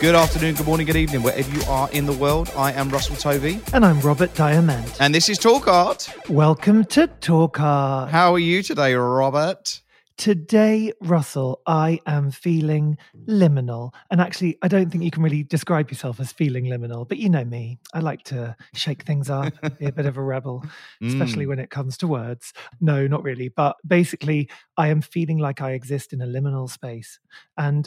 Good afternoon, good morning, good evening, wherever you are in the world. I am Russell Tovey, And I'm Robert Diamond. and this is Talk Art. Welcome to Talk Art. How are you today, Robert? Today, Russell, I am feeling liminal. And actually, I don't think you can really describe yourself as feeling liminal, but you know me. I like to shake things up, be a bit of a rebel, mm. especially when it comes to words. No, not really. But basically, I am feeling like I exist in a liminal space. And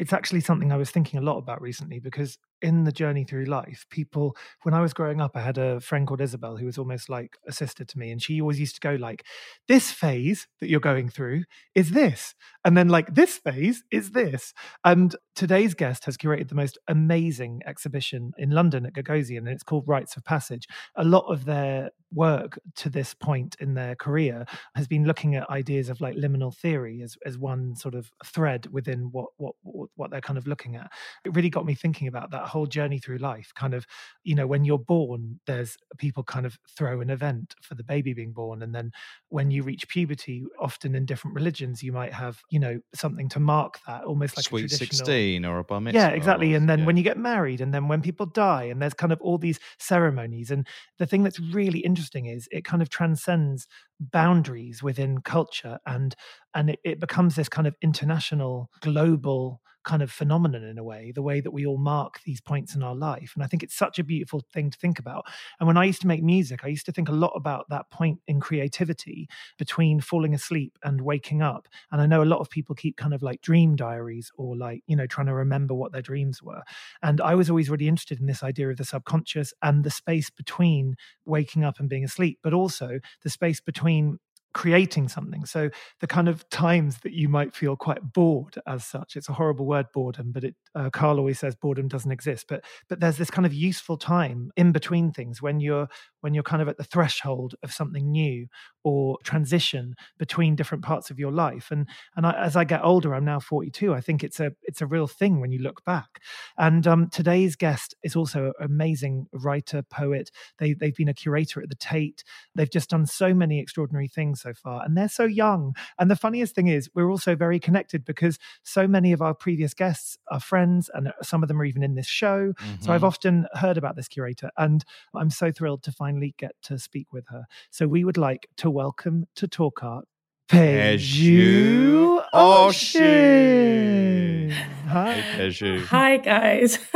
it's actually something I was thinking a lot about recently because in the journey through life, people, when I was growing up, I had a friend called Isabel who was almost like a sister to me. And she always used to go like, this phase that you're going through is this. And then like this phase is this. And today's guest has curated the most amazing exhibition in London at Gagosian, and it's called Rites of Passage. A lot of their work to this point in their career has been looking at ideas of like liminal theory as, as one sort of thread within what, what what what they're kind of looking at. It really got me thinking about that whole journey through life. Kind of, you know, when you're born, there's people kind of throw an event for the baby being born, and then when you reach puberty, often in different religions, you might have you know something to mark that, almost like a Sweet 16 or a bar mitzvah. yeah, exactly. And then yeah. when you get married, and then when people die, and there's kind of all these ceremonies. And the thing that's really interesting is it kind of transcends boundaries within culture, and and it, it becomes this kind of international, global kind of phenomenon in a way. The way that we all mark these points in our life, and I think it's such a beautiful thing to think about. And when I used to make music, I used to think a lot about that point in creativity between falling asleep and waking up. And I know a lot of people keep kind of like dream diaries or like, you know, trying to remember what their dreams were. And I was always really interested in this idea of the subconscious and the space between waking up and being asleep, but also the space between creating something. So the kind of times that you might feel quite bored as such. It's a horrible word, boredom, but it uh, Carl always says boredom doesn't exist. But but there's this kind of useful time in between things when you're when you're kind of at the threshold of something new or transition between different parts of your life. And and I, as I get older, I'm now 42. I think it's a it's a real thing when you look back. And um, today's guest is also an amazing writer, poet. They they've been a curator at the Tate. They've just done so many extraordinary things so far, and they're so young. And the funniest thing is, we're also very connected because so many of our previous guests are friends, and some of them are even in this show. So I've Mhm. often heard about this curator, and I'm so thrilled to finally get to speak with her. So we would like to welcome to Talk Art. Peju Peju Oshin. Oshin. Hi. Hey, Peju. Hi guys.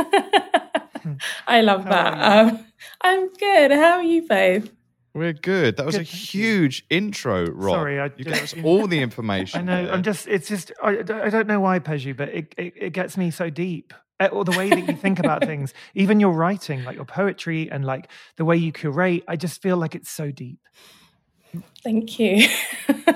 I love How that. Um, I'm good. How are you both? We're good. That was a Good, thank you. huge intro, Rob. Sorry, I you gave us all the information. I know. there. I'm just. It's just. I, I don't know why, Peju, but it, it it gets me so deep. Uh, Or the way that you think about things, even your writing, like your poetry, and like the way you curate. I just feel like it's so deep. Thank you.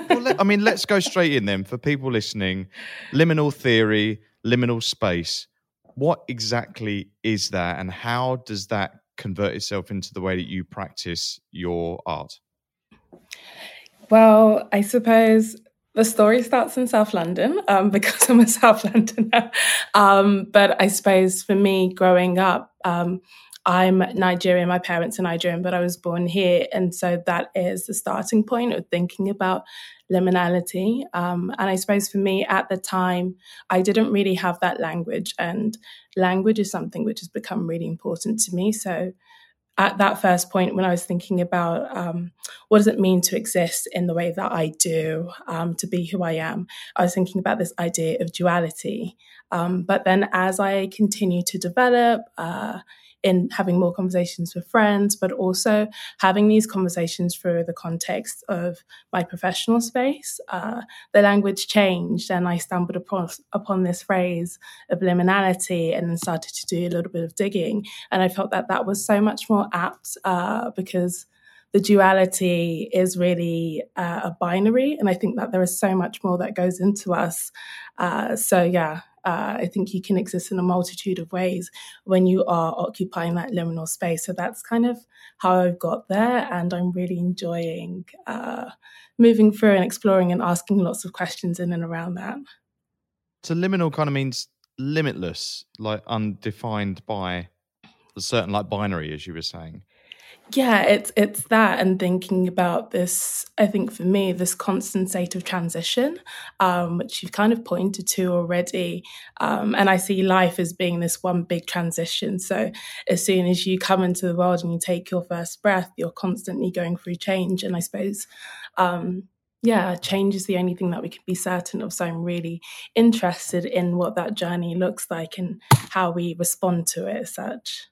Well, let- I mean, let's go straight in then for people listening. Liminal theory, liminal space. What exactly is that, and how does that convert itself into the way that you practice your art? well, I suppose the story starts in South London um, because I'm a South Londoner. Um, but I suppose for me, growing up, um, I'm Nigerian. My parents are Nigerian, but I was born here, and so that is the starting point of thinking about liminality. Um, and I suppose for me at the time, I didn't really have that language, and language is something which has become really important to me. So at that first point, when I was thinking about um, what does it mean to exist in the way that I do, um, to be who I am, I was thinking about this idea of duality. Um, but then as I continue to develop, uh, in having more conversations with friends, but also having these conversations through the context of my professional space. Uh, the language changed, and I stumbled upon, upon this phrase of liminality and then started to do a little bit of digging. And I felt that that was so much more apt uh, because the duality is really uh, a binary. And I think that there is so much more that goes into us. Uh, so, yeah, uh, I think you can exist in a multitude of ways when you are occupying that liminal space. So that's kind of how I've got there. And I'm really enjoying uh, moving through and exploring and asking lots of questions in and around that. So liminal kind of means limitless, like undefined by a certain like binary, as you were saying yeah it's it's that and thinking about this i think for me this constant state of transition um, which you've kind of pointed to already um, and i see life as being this one big transition so as soon as you come into the world and you take your first breath you're constantly going through change and i suppose um, yeah, change is the only thing that we can be certain of. So I'm really interested in what that journey looks like and how we respond to it as such.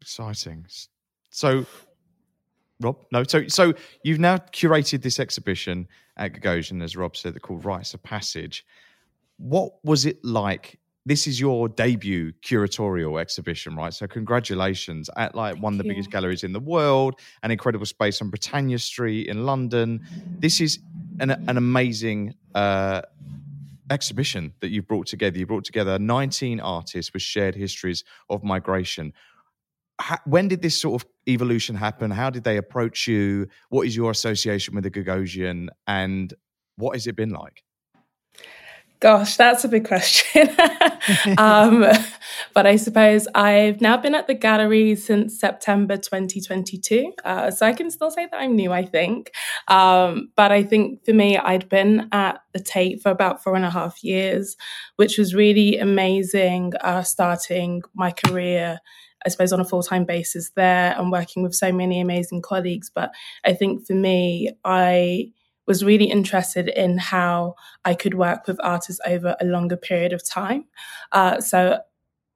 Exciting. So, Rob, no. So, so you've now curated this exhibition at Gagosian, as Rob said, called Rites of Passage. What was it like? This is your debut curatorial exhibition, right? So, congratulations at like one of the biggest galleries in the world, an incredible space on Britannia Street in London. This is an, an amazing uh, exhibition that you've brought together. You brought together 19 artists with shared histories of migration how, when did this sort of evolution happen? How did they approach you? What is your association with the Gagosian, and what has it been like? Gosh, that's a big question. um, but I suppose I've now been at the gallery since September 2022. Uh, so I can still say that I'm new, I think. Um, but I think for me, I'd been at the Tate for about four and a half years, which was really amazing uh, starting my career I suppose, on a full time basis there and working with so many amazing colleagues. But I think for me, I was really interested in how I could work with artists over a longer period of time. Uh, so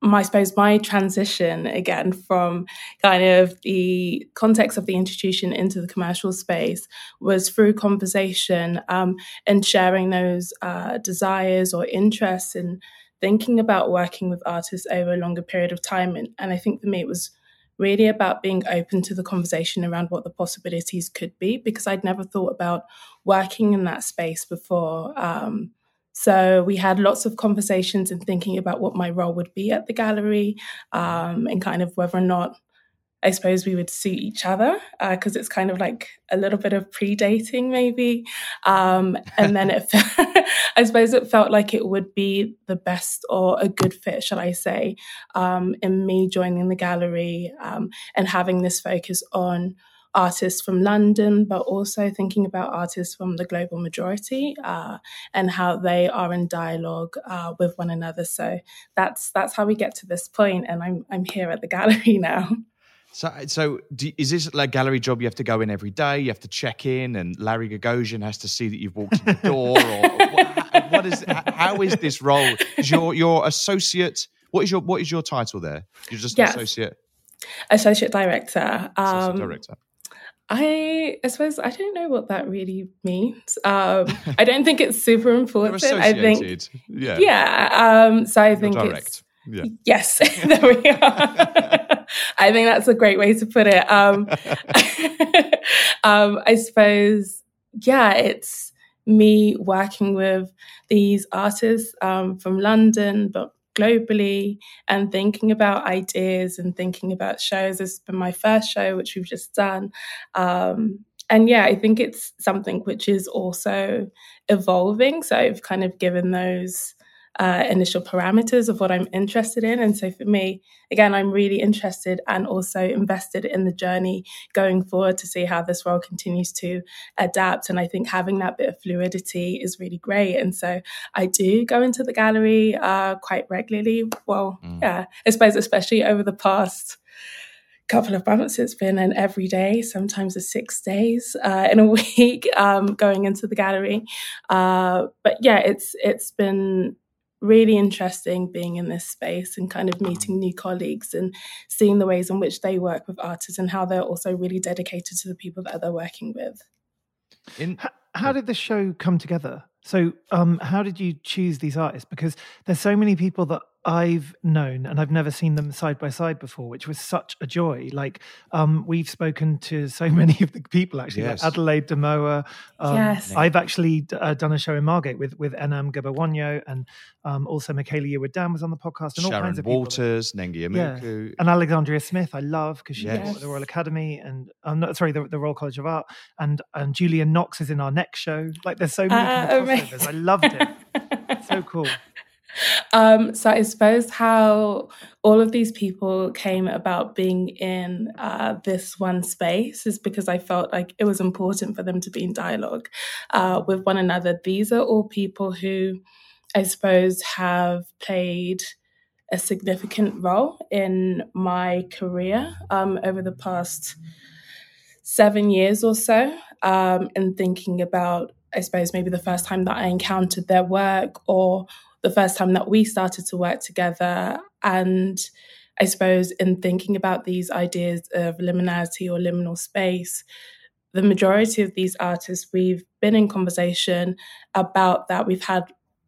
my, I suppose my transition again from kind of the context of the institution into the commercial space was through conversation um, and sharing those uh, desires or interests and thinking about working with artists over a longer period of time. And, and I think for me, it was really about being open to the conversation around what the possibilities could be because I'd never thought about working in that space before. Um, so we had lots of conversations and thinking about what my role would be at the gallery um, and kind of whether or not I suppose we would see each other because uh, it's kind of like a little bit of predating, maybe. Um, and then it, I suppose, it felt like it would be the best or a good fit, shall I say, um, in me joining the gallery um, and having this focus on artists from London, but also thinking about artists from the global majority uh, and how they are in dialogue uh, with one another. So that's that's how we get to this point, and I'm I'm here at the gallery now. So, so do, is this like a gallery job? You have to go in every day. You have to check in, and Larry Gagosian has to see that you've walked in the door. or what, what is? How is this role? Is your your associate? What is your what is your title there? You're just yes. associate. Associate director. Um, associate director. I, I suppose I don't know what that really means. Um, I don't think it's super important. I think, yeah, yeah. Um, so I You're think direct. it's yeah. yes. there we are. I think that's a great way to put it. Um, um, I suppose, yeah, it's me working with these artists um, from London, but globally, and thinking about ideas and thinking about shows. This has been my first show, which we've just done. Um, and yeah, I think it's something which is also evolving. So I've kind of given those uh, initial parameters of what I'm interested in. And so for me, again, I'm really interested and also invested in the journey going forward to see how this role continues to adapt. And I think having that bit of fluidity is really great. And so I do go into the gallery uh, quite regularly. Well, mm. yeah, I suppose especially over the past couple of months. It's been an every day, sometimes a six days uh, in a week um, going into the gallery. Uh, but yeah, it's it's been really interesting being in this space and kind of meeting new colleagues and seeing the ways in which they work with artists and how they're also really dedicated to the people that they're working with. In, how did the show come together? So, um, how did you choose these artists? Because there's so many people that I've known, and I've never seen them side by side before, which was such a joy. Like um, we've spoken to so many of the people actually, Yes. like Adelaide Damoah. Um, Yes. I've actually d- uh, done a show in Margate with with Enam Gbewonyo, and um, also Michaela Yearwood Dan was on the podcast, and all Sharon kinds of people. Walters, Nengi Yeah. Omuku. And Alexandria Smith, I love because she's Yes. at the Royal Academy, and um, no, sorry, the, the Royal College of Art, and and Julian Knox is in our next show. Like, there's so many kind of crossovers. amazing. I loved it. so cool. Um, so I suppose how all of these people came about being in uh, this one space is because I felt like it was important for them to be in dialogue uh, with one another. These are all people who I suppose have played a significant role in my career um, over the past seven years or so um, in thinking about, I suppose, maybe the first time that I encountered their work or the first time that we started to work together. And I suppose in thinking about these ideas of liminality or liminal space, the majority of these artists, we've been in conversation about that. We've had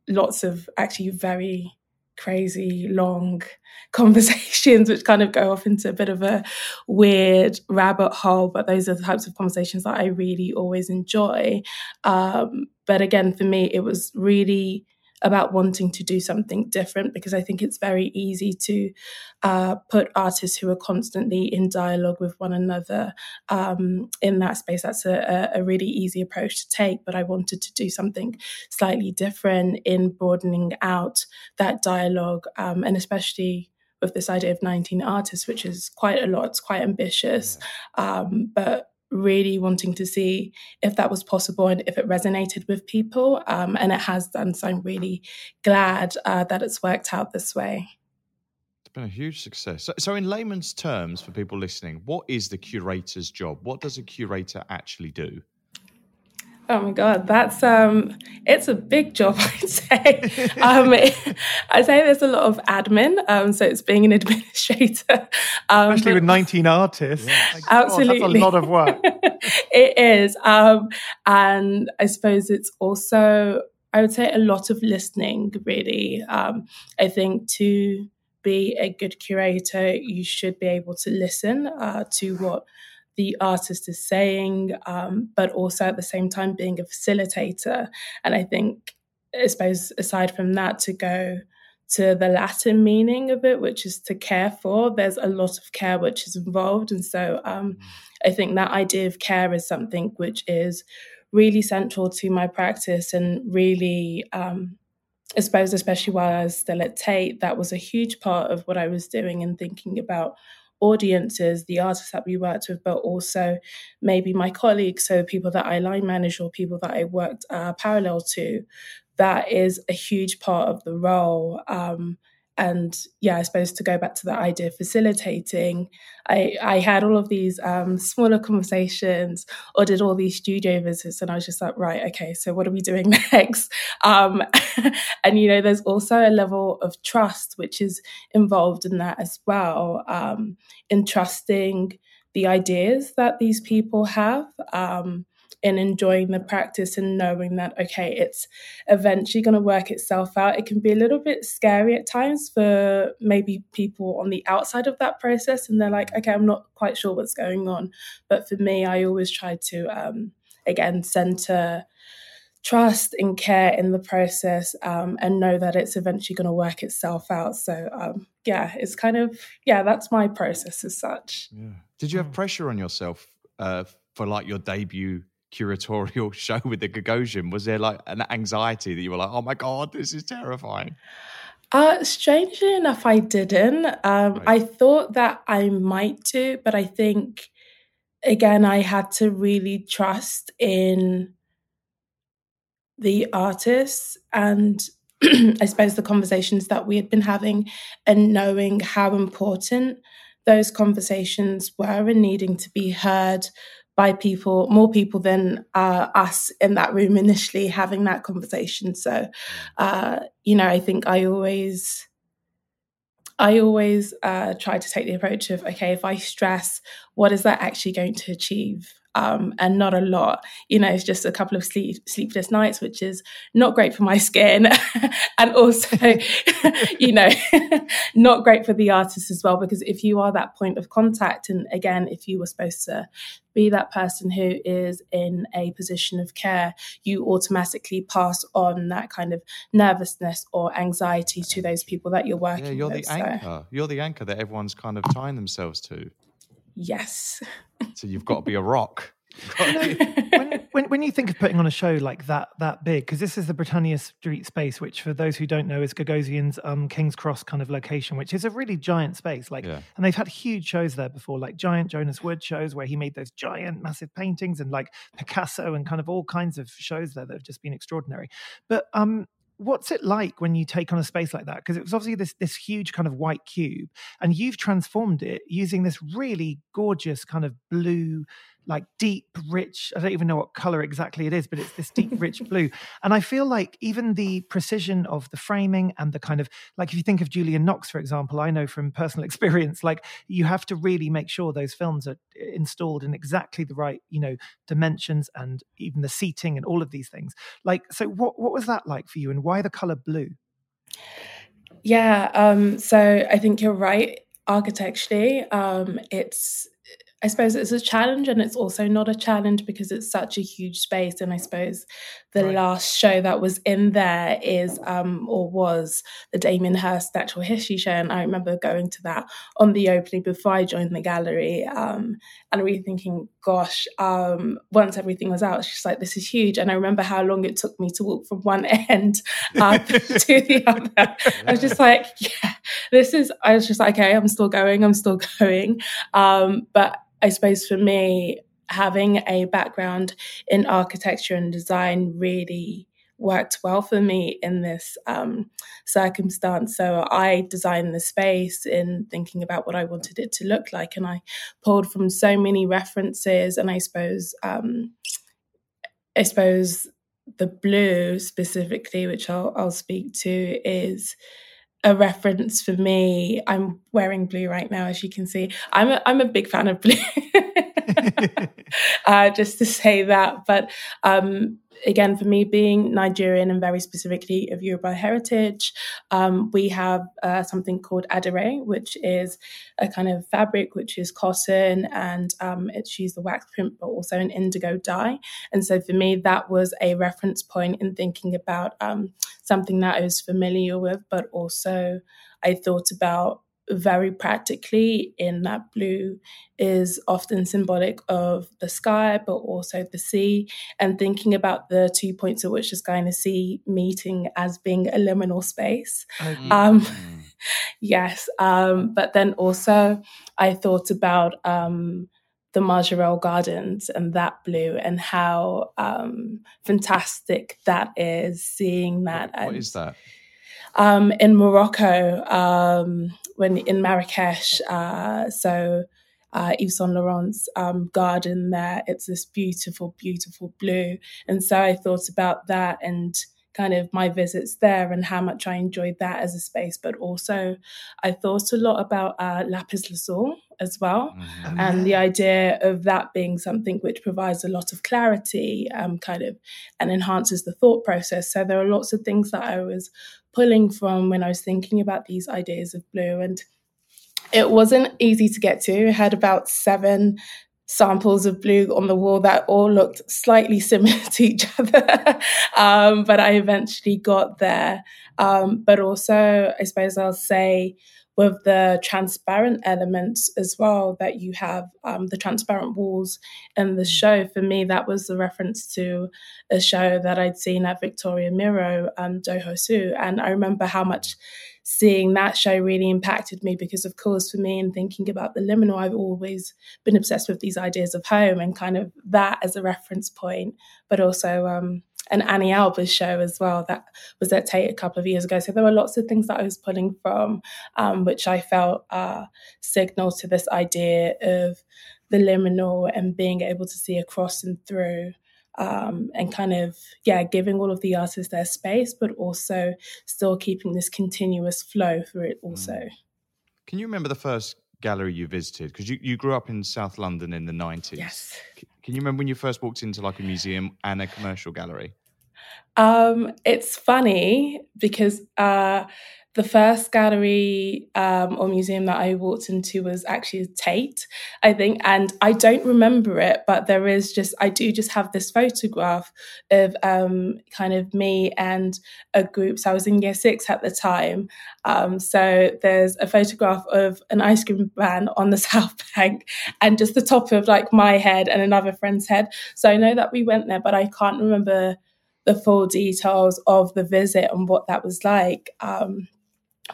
lots of actually very crazy long conversations which kind of go off into a bit of a weird rabbit hole but those are the types of conversations that i really always enjoy um, but again for me it was really about wanting to do something different because I think it's very easy to uh, put artists who are constantly in dialogue with one another um, in that space. That's a, a really easy approach to take, but I wanted to do something slightly different in broadening out that dialogue um, and especially with this idea of 19 artists, which is quite a lot, it's quite ambitious, um, but really wanting to see if that was possible and if it resonated with people. Um, and it has done. So I'm really glad uh, that it's worked out this way. It's been a huge success. So, so, in layman's terms, for people listening, what is the curator's job? What does a curator actually do? Oh my god, that's um, it's a big job. I'd say. um, I'd say there's a lot of admin. Um, so it's being an administrator, um, Especially with 19 artists. My God, Absolutely. that's a lot of work. it is. Um, and I suppose it's also, I would say, a lot of listening, really. Um, I think to be a good curator, you should be able to listen uh, to what the artist is saying, um, but also at the same time being a facilitator. And I think, I suppose, aside from that, to go to the Latin meaning of it, which is to care for, there's a lot of care which is involved. And so um, I think that idea of care is something which is really central to my practice and really. Um, I suppose, especially while I was still at Tate, that was a huge part of what I was doing and thinking about audiences, the artists that we worked with, but also maybe my colleagues, so people that I line manage or people that I worked uh, parallel to. That is a huge part of the role. Um, and yeah, I suppose to go back to the idea of facilitating, I, I had all of these um, smaller conversations or did all these studio visits, and I was just like, right, okay, so what are we doing next? Um, and you know, there's also a level of trust which is involved in that as well, um, in trusting the ideas that these people have. Um, in enjoying the practice and knowing that okay it's eventually going to work itself out. It can be a little bit scary at times for maybe people on the outside of that process and they're like okay i'm not quite sure what's going on. But for me i always try to um, again center trust and care in the process um, and know that it's eventually going to work itself out. So um, yeah it's kind of yeah that's my process as such. Yeah. Did you have pressure on yourself uh, for like your debut curatorial show with the Gagosian? Was there like an anxiety that you were like, oh my God, this is terrifying? Uh, strangely enough, I didn't. Um, Right. I thought that I might do, but I think, again, I had to really trust in the artists and I suppose the conversations that we had been having and knowing how important those conversations were and needing to be heard by people, more people than uh, us in that room initially having that conversation. So, uh, you know, I think I always, I always uh, try to take the approach of, okay, if I stress, what is that actually going to achieve? Um, and not a lot. You know, it's just a couple of sleep, sleepless nights, which is not great for my skin, and also, you know, not great for the artist as well. Because if you are that point of contact, and again, if you were supposed to be that person who is in a position of care, you automatically pass on that kind of nervousness or anxiety to those people that you're working yeah, you're with. the anchor. You're the anchor that everyone's kind of tying themselves to. Yes. so you've got to be a rock. when, when, when, you think of putting on a show like that that big, because this is the Britannia Street space, which for those who don't know is Gagosian's um, King's Cross kind of location, which is a really giant space. Like, yeah. and they've had huge shows there before, like giant Jonas Wood shows where he made those giant, massive paintings, and like Picasso and kind of all kinds of shows there that have just been extraordinary. But um, what's it like when you take on a space like that? Because it was obviously this this huge kind of white cube and you've transformed it using this really gorgeous kind of blue like deep, rich. I don't even know what color exactly it is, but it's this deep, rich blue. And I feel like even the precision of the framing and the kind of like if you think of Julian Knox, for example, I know from personal experience, like you have to really make sure those films are installed in exactly the right, you know, dimensions and even the seating and all of these things. Like, so what what was that like for you, and why the color blue? Yeah, um, so I think you're right. Architecturally, um, it's I suppose it's a challenge and it's also not a challenge because it's such a huge space. And I suppose the right. last show that was in there is um, or was the Damien Hirst Natural History Show. And I remember going to that on the opening before I joined the gallery um, and really thinking, gosh, um, once everything was out, it's just like, this is huge. And I remember how long it took me to walk from one end uh, to the other. I was just like, yeah, this is, I was just like, okay, I'm still going, I'm still going. Um, but I suppose for me, having a background in architecture and design really worked well for me in this um, circumstance. So I designed the space in thinking about what I wanted it to look like, and I pulled from so many references. And I suppose, um, I suppose the blue specifically, which I'll, I'll speak to, is a reference for me. I'm wearing blue right now, as you can see. I'm a, I'm a big fan of blue. uh, just to say that, but um, again, for me, being Nigerian and very specifically of Yoruba heritage, um, we have uh, something called adire, which is a kind of fabric which is cotton and um, it's used the wax print, but also an indigo dye. And so for me, that was a reference point in thinking about um, something that I was familiar with, but also I thought about very practically in that blue is often symbolic of the sky, but also the sea, and thinking about the two points at which the sky and the sea meeting as being a liminal space. Mm-hmm. Um, yes, um, but then also I thought about um, the Majorelle Gardens and that blue and how um, fantastic that is, seeing that. what, what is that? Um, in Morocco, um, when in Marrakesh. Uh, so uh, Yves Saint Laurent's um, garden there, it's this beautiful, beautiful blue. And so I thought about that and kind of my visits there and how much I enjoyed that as a space. But also, I thought a lot about uh, lapis lazuli as well, mm-hmm. and the idea of that being something which provides a lot of clarity, um, kind of, and enhances the thought process. So there are lots of things that I was pulling from when I was thinking about these ideas of blue. And it wasn't easy to get to. I had about seven samples of blue on the wall that all looked slightly similar to each other. um, but I eventually got there. Um, but also, I suppose I'll say, with the transparent elements as well that you have um, the transparent walls in the mm. show for me that was the reference to a show that i'd seen at victoria miro um, Do Ho Suh and i remember how much seeing that show really impacted me because of course for me and thinking about the liminal i've always been obsessed with these ideas of home and kind of that as a reference point but also um, an Anni Albers show as well that was at Tate a couple of years ago. So there were lots of things that I was pulling from, um, which I felt uh, signal to this idea of the liminal and being able to see across and through. Um, and kind of yeah giving all of the artists their space but also still keeping this continuous flow through it also can you remember the first gallery you visited? Because you, you grew up in South London in the 90s. Yes. Can you remember when you first walked into like a museum and a commercial gallery? Um, it's funny because uh, the first gallery um, or museum that I walked into was actually Tate, I think, and I don't remember it, but there is just I do just have this photograph of um, kind of me and a group. So I was in year six at the time. Um, so there's a photograph of an ice cream van on the South Bank, and just the top of like my head and another friend's head. So I know that we went there, but I can't remember the full details of the visit and what that was like. Um,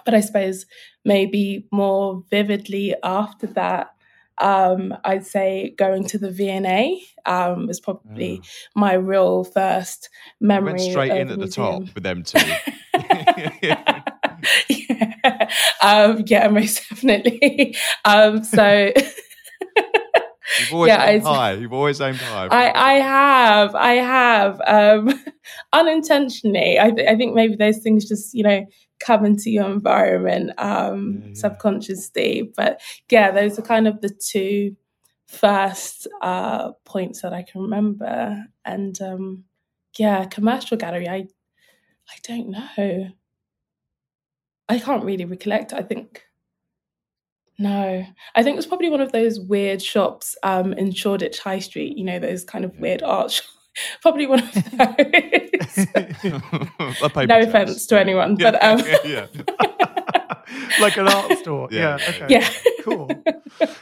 but I suppose maybe more vividly after that, um, I'd say going to the V&A um, was probably mm. my real first memory. Went straight in at the top with them two. yeah. Um, yeah, most definitely. Um, so. You've always yeah, aimed high. You've always aimed high. I, I have. I have. Um, unintentionally. I, th- I think maybe those things just, you know, come into your environment um, yeah, yeah. subconsciously. But yeah, those are kind of the two first uh, points that I can remember. And um, yeah, commercial gallery, I I don't know. I can't really recollect. I think no, I think it was probably one of those weird shops um, in Shoreditch High Street. You know, those kind of weird art shops probably one of those. no offense to anyone, yeah, but um... yeah, like an art store. Yeah. yeah. Okay. Yeah. cool.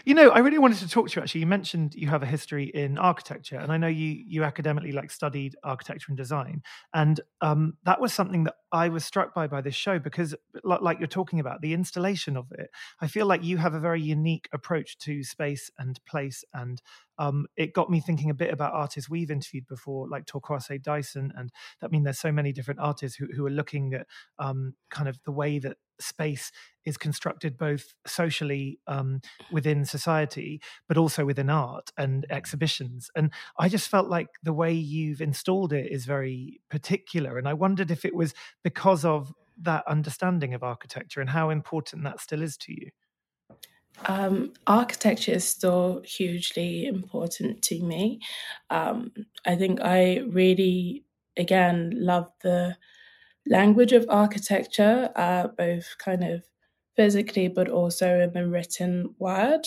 You know, I really wanted to talk to you. Actually, you mentioned you have a history in architecture, and I know you you academically like studied architecture and design, and um, that was something that I was struck by by this show because, like you're talking about, the installation of it. I feel like you have a very unique approach to space and place and um, it got me thinking a bit about artists we've interviewed before, like Torkwase Dyson. And I mean, there's so many different artists who, who are looking at um, kind of the way that space is constructed both socially um, within society, but also within art and exhibitions. And I just felt like the way you've installed it is very particular. And I wondered if it was because of that understanding of architecture and how important that still is to you. Um, architecture is still hugely important to me. Um, I think I really, again, love the language of architecture, uh, both kind of physically but also in the written word.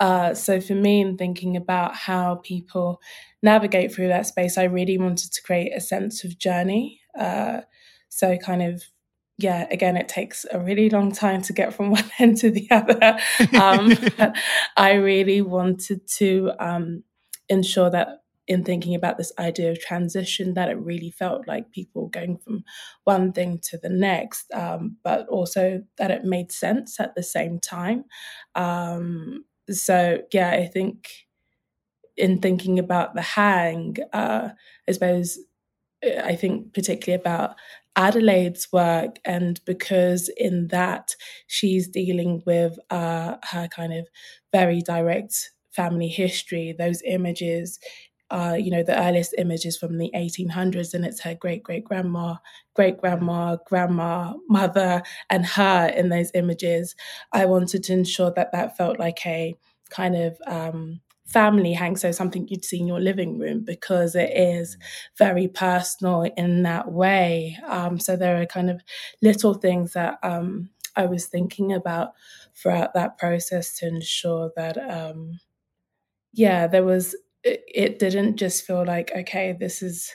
Uh, so for me, in thinking about how people navigate through that space, I really wanted to create a sense of journey. Uh, so kind of yeah, again, it takes a really long time to get from one end to the other. Um, I really wanted to um, ensure that in thinking about this idea of transition, that it really felt like people going from one thing to the next, um, but also that it made sense at the same time. Um, so, yeah, I think in thinking about the hang, uh, I suppose I think particularly about Adelaide's work, and because in that she's dealing with uh, her kind of very direct family history, those images. Uh, you know, the earliest images from the 1800s, and it's her great great grandma, great grandma, grandma, mother, and her in those images. I wanted to ensure that that felt like a kind of um, family hang so something you'd see in your living room because it is very personal in that way um, so there are kind of little things that um, i was thinking about throughout that process to ensure that um, yeah there was it, it didn't just feel like okay this is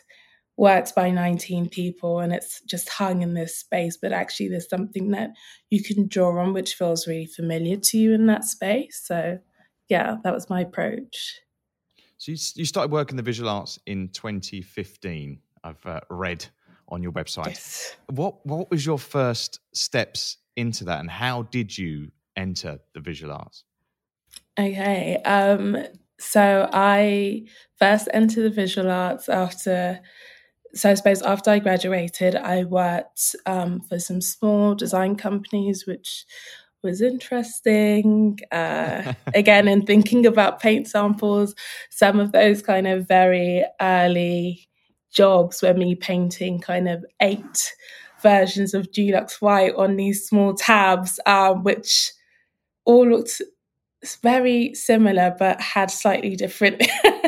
works by 19 people and it's just hung in this space but actually there's something that you can draw on which feels really familiar to you in that space so yeah, that was my approach. So you, you started working the visual arts in 2015. I've uh, read on your website. Yes. What what was your first steps into that, and how did you enter the visual arts? Okay, um, so I first entered the visual arts after. So I suppose after I graduated, I worked um, for some small design companies, which was interesting. Uh, again, in thinking about paint samples, some of those kind of very early jobs were me painting kind of eight versions of Dulux White on these small tabs, um, which all looked very similar but had slightly different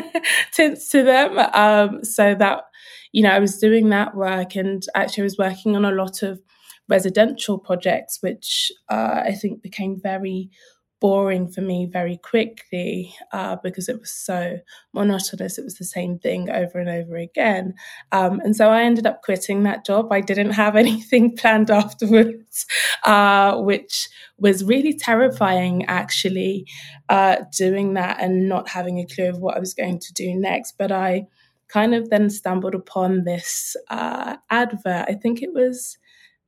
tints to them. Um, so that, you know, I was doing that work and actually I was working on a lot of residential projects, which uh, I think became very boring for me very quickly uh, because it was so monotonous. It was the same thing over and over again. Um, and so I ended up quitting that job. I didn't have anything planned afterwards, uh, which was really terrifying actually, uh, doing that and not having a clue of what I was going to do next. But I kind of then stumbled upon this uh, advert. I think it was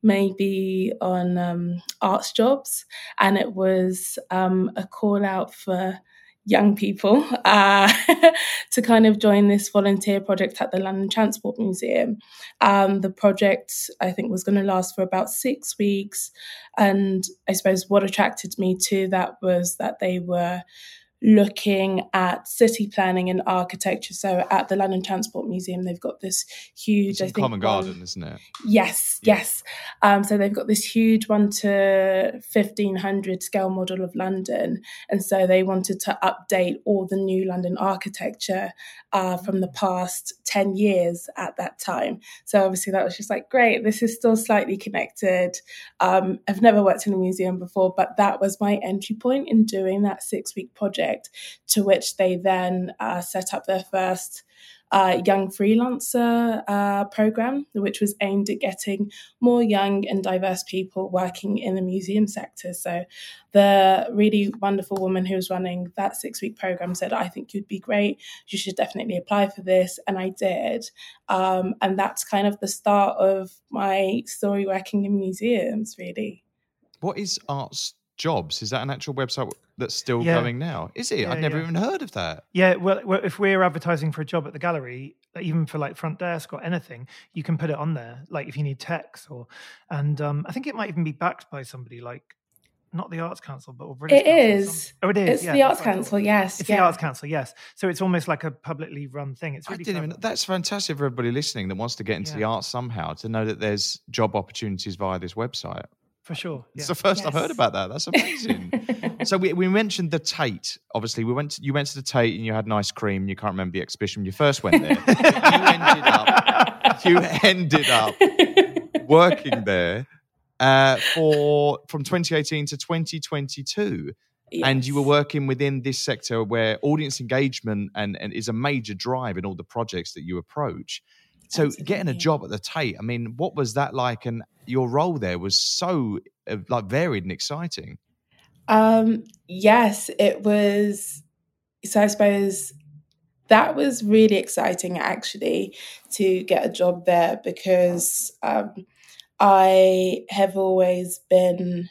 maybe on um, arts jobs, and it was um, a call out for young people uh, to kind of join this volunteer project at the London Transport Museum. Um, the project, I think, was going to last for about six weeks. And I suppose what attracted me to that was that they were looking at city planning and architecture. So at the London Transport Museum, they've got this huge, I think, Covent Garden, isn't it? Yes, yeah. yes. Um, so they've got this huge one to fifteen hundred scale model of London, and so they wanted to update all the new London architecture uh, from the past ten years at that time. So obviously that was just like great. This is still slightly connected. Um, I've never worked in a museum before, but that was my entry point in doing that six week project project, to which they then uh, set up their first uh, young freelancer uh, program, which was aimed at getting more young and diverse people working in the museum sector. So, the really wonderful woman who was running that six week program said, I think you'd be great. You should definitely apply for this. And I did. Um, and that's kind of the start of my story working in museums, really. What is arts jobs. Is that an actual website that's still yeah. going now? Is it? Yeah, I'd never yeah. even heard of that. Yeah, well, well, if we're advertising for a job at the gallery, even for like front desk or anything, you can put it on there. Like if you need text or, and um, I think it might even be backed by somebody like not the Arts Council, but British it is. Oh, it is. It's yeah, the Arts Council. Yes, it's yeah. the Arts Council. Yes. So it's almost like a publicly run thing. It's really. I didn't even, that's fantastic for everybody listening that wants to get into yeah. the arts somehow to know that there's job opportunities via this website for sure. Yeah. It's the first yes. I've heard about that. That's amazing. so we, we mentioned the Tate. Obviously, we went. To, you went to the Tate and you had an ice cream. You can't remember the exhibition when you first went there. you ended up. You ended up working there uh, for from 2018 to 2022. Yes. And you were working within this sector where audience engagement and, and is a major drive in all the projects that you approach. So Absolutely. getting a job at the Tate, I mean, what was that like? And your role there was so uh, like varied and exciting. Um, yes, it was. So I suppose that was really exciting actually to get a job there because um, I have always been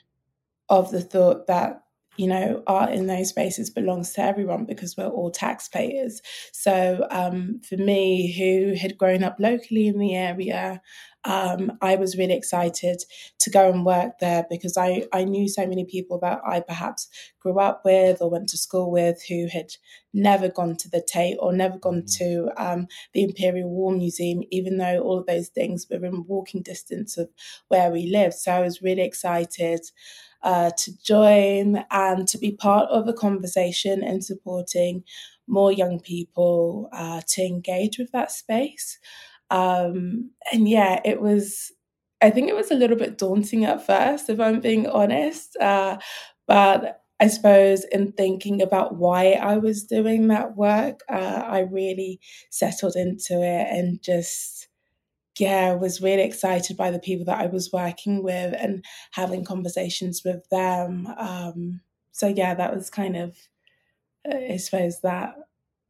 of the thought that you know, art in those spaces belongs to everyone because we're all taxpayers. So um, for me, who had grown up locally in the area, um, I was really excited to go and work there because I, I knew so many people that I perhaps grew up with or went to school with who had never gone to the Tate or never gone mm. to um, the Imperial War Museum, even though all of those things were in walking distance of where we lived. So I was really excited uh, to join and to be part of a conversation and supporting more young people uh, to engage with that space. Um, and yeah, it was, I think it was a little bit daunting at first, if I'm being honest. Uh, but I suppose in thinking about why I was doing that work, uh, I really settled into it and just yeah, was really excited by the people that I was working with and having conversations with them. Um, so yeah, that was kind of, uh, I suppose that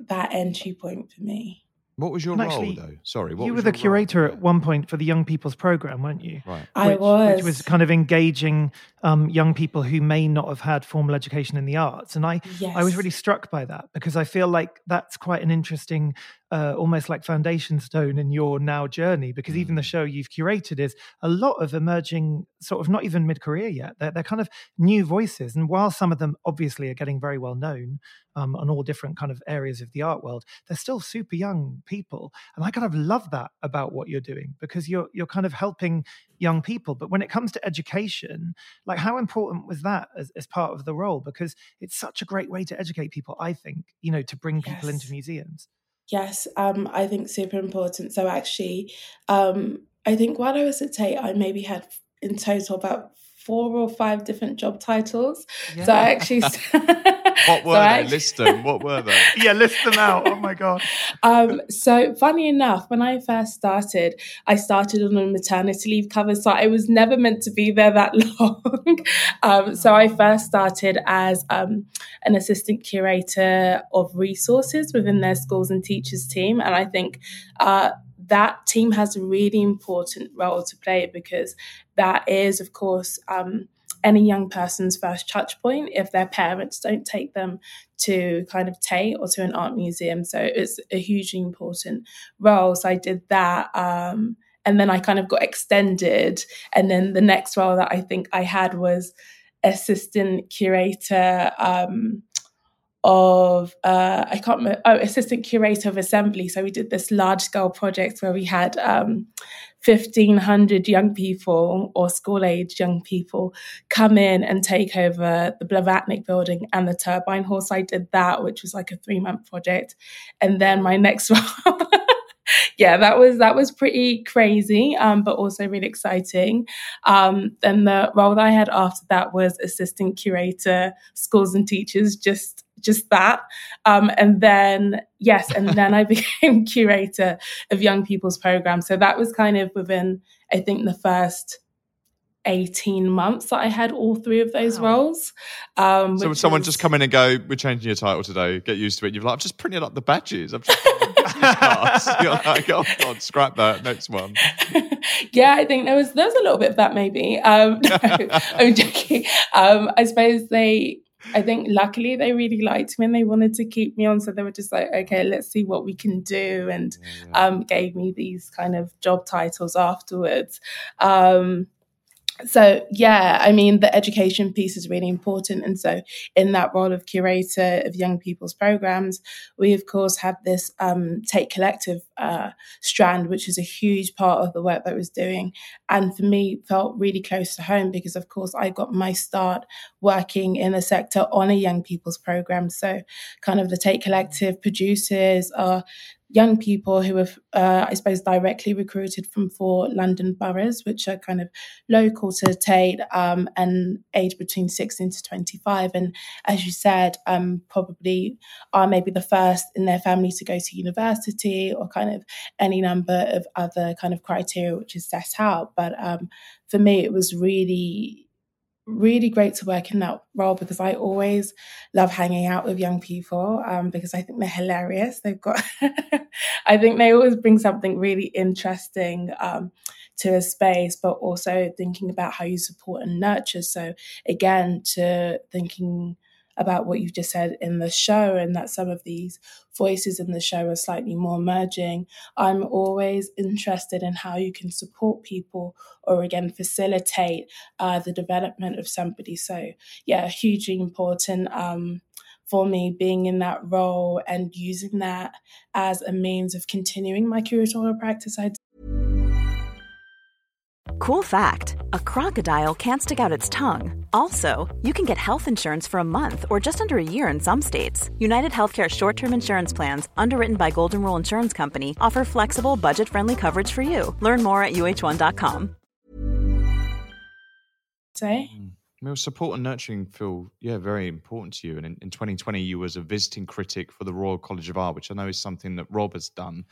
that entry point for me. What was your and role actually, though? Sorry, you were the curator role? at one point for the young people's program, weren't you? Right, I was. Which was kind of engaging um, young people who may not have had formal education in the arts, and I, yes. I was really struck by that because I feel like that's quite an interesting uh, almost like foundation stone in your now journey because even the mm. show you've curated is a lot of emerging sort of not even mid-career yet. They're, they're kind of new voices and while some of them obviously are getting very well known um, on all different kind of areas of the art world they're still super young people. And i kind of love that about what you're doing because you're you're kind of helping young people. But when it comes to education like how important was that as, as part of the role? Because it's such a great way to educate people i think you know to bring people yes. into museums Yes, um, I think super important. So actually, um, I think while I was at Tate, I maybe had in total about four or five different job titles. Yeah. So I actually. what were so they? Actually, list them. What were they? yeah, list them out. Oh my god. Um, so funny enough, when I first started, I started on a maternity leave cover, so I was never meant to be there that long. um, so I first started as um, an assistant curator of resources within their schools and teachers team, and I think. Uh, that team has a really important role to play because that is, of course, um, any young person's first touch point if their parents don't take them to kind of Tate or to an art museum. So it's a hugely important role. So I did that. Um, and then I kind of got extended. And then the next role that I think I had was assistant curator um, of uh, I can't remember, oh assistant curator of assembly. So we did this large scale project where we had um, fifteen hundred young people or school age young people come in and take over the Blavatnik building and the turbine. So I did that, which was like a three month project, and then my next role. yeah, that was that was pretty crazy, um, but also really exciting. Um, then the role that I had after that was assistant curator, schools and teachers, just just that. Um, and then, yes, and then I became curator of young people's programs. So that was kind of within, I think, the first 18 months that I had all three of those wow. roles. Um, so would someone just come in and go, we're changing your title today, get used to it. You're like, I've just printed up the badges. I've just You're like, oh God, scrap that. Next one. yeah, I think there was, there was a little bit of that maybe. Um, no, I'm joking. Um, I suppose they, I think luckily they really liked me and they wanted to keep me on. So they were just like, okay, let's see what we can do. And yeah. um, gave me these kind of job titles afterwards. Um, so yeah i mean the education piece is really important and so in that role of curator of young people's programs we of course had this um, Tate collective uh, strand which is a huge part of the work that I was doing and for me felt really close to home because of course i got my start working in the sector on a young people's program so kind of the Tate collective producers are young people who have, uh, I suppose, directly recruited from four London boroughs, which are kind of local to Tate um, and age between 16 to 25. And as you said, um, probably are maybe the first in their family to go to university or kind of any number of other kind of criteria which is set out. But um, for me, it was really really great to work in that role because I always love hanging out with young people um, because I think they're hilarious. They've got, I think they always bring something really interesting um, to a space, but also thinking about how you support and nurture. So, again, to thinking about what you've just said in the show and that some of these voices in the show are slightly more emerging. I'm always interested in how you can support people or again facilitate uh, the development of somebody. So, yeah, hugely important. Um, for me being in that role and using that as a means of continuing my curatorial practice. I'd Cool fact a crocodile can't stick out its tongue. Also, you can get health insurance for a month or just under a year in some states. United Healthcare short term insurance plans, underwritten by Golden Rule Insurance Company, offer flexible, budget friendly coverage for you. Learn more at uh1.com. Say? Mm. Well, support and nurturing feel, yeah, very important to you. And in, in 2020, you was a visiting critic for the Royal College of Art, which I know is something that Rob has done.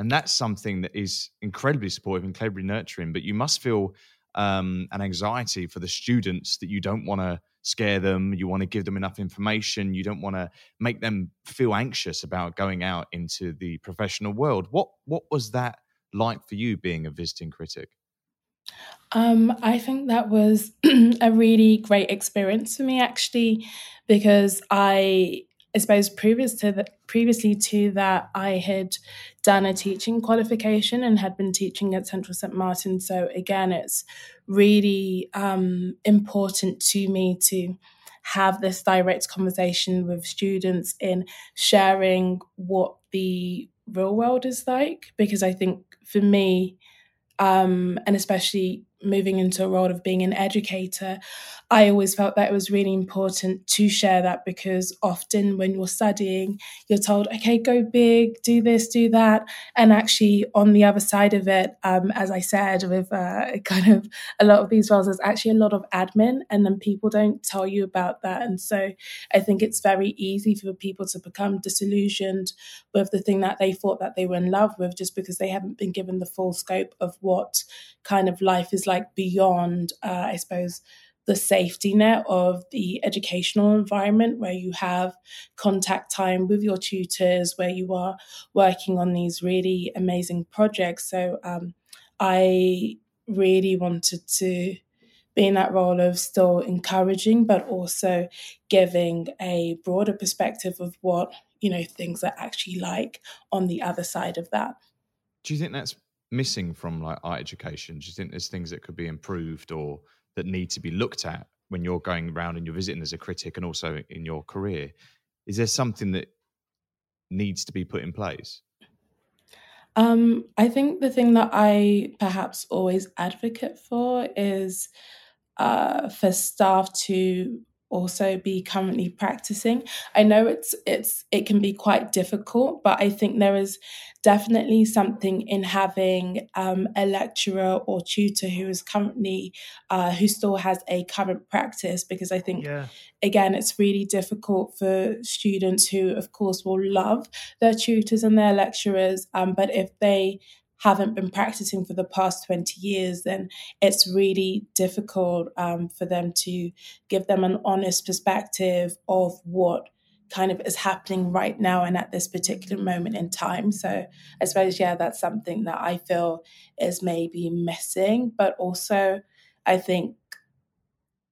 And that's something that is incredibly supportive, and incredibly nurturing. But you must feel um, an anxiety for the students that you don't want to scare them. You want to give them enough information. You don't want to make them feel anxious about going out into the professional world. What what was that like for you being a visiting critic? Um, I think that was a really great experience for me actually, because I I suppose previous to the, previously to that, I had done a teaching qualification and had been teaching at Central St Martin. So again, it's really um, important to me to have this direct conversation with students in sharing what the real world is like because I think for me, um, and especially moving into a role of being an educator, I always felt that it was really important to share that because often when you're studying, you're told, okay, go big, do this, do that. And actually, on the other side of it, um, as I said, with uh, kind of a lot of these roles, there's actually a lot of admin, and then people don't tell you about that. And so I think it's very easy for people to become disillusioned with the thing that they thought that they were in love with just because they haven't been given the full scope of what kind of life is like beyond, uh, I suppose, the safety net of the educational environment where you have contact time with your tutors, where you are working on these really amazing projects. So um, I really wanted to be in that role of still encouraging, but also giving a broader perspective of what you know things are actually like on the other side of that. Do you think that's missing from like art education? Do you think there's things that could be improved or that need to be looked at when you're going around and you're visiting as a critic and also in your career? Is there something that needs to be put in place? Um, I think the thing that I perhaps always advocate for is uh, for staff to also be currently practicing. I know it's it's it can be quite difficult, but I think there is definitely something in having um, a lecturer or tutor who is currently uh, who still has a current practice because I think yeah. again it's really difficult for students who of course will love their tutors and their lecturers, um, but if they haven't been practicing for the past 20 years, then it's really difficult um, for them to give them an honest perspective of what kind of is happening right now and at this particular moment in time. So I suppose, yeah, that's something that I feel is maybe missing, but also I think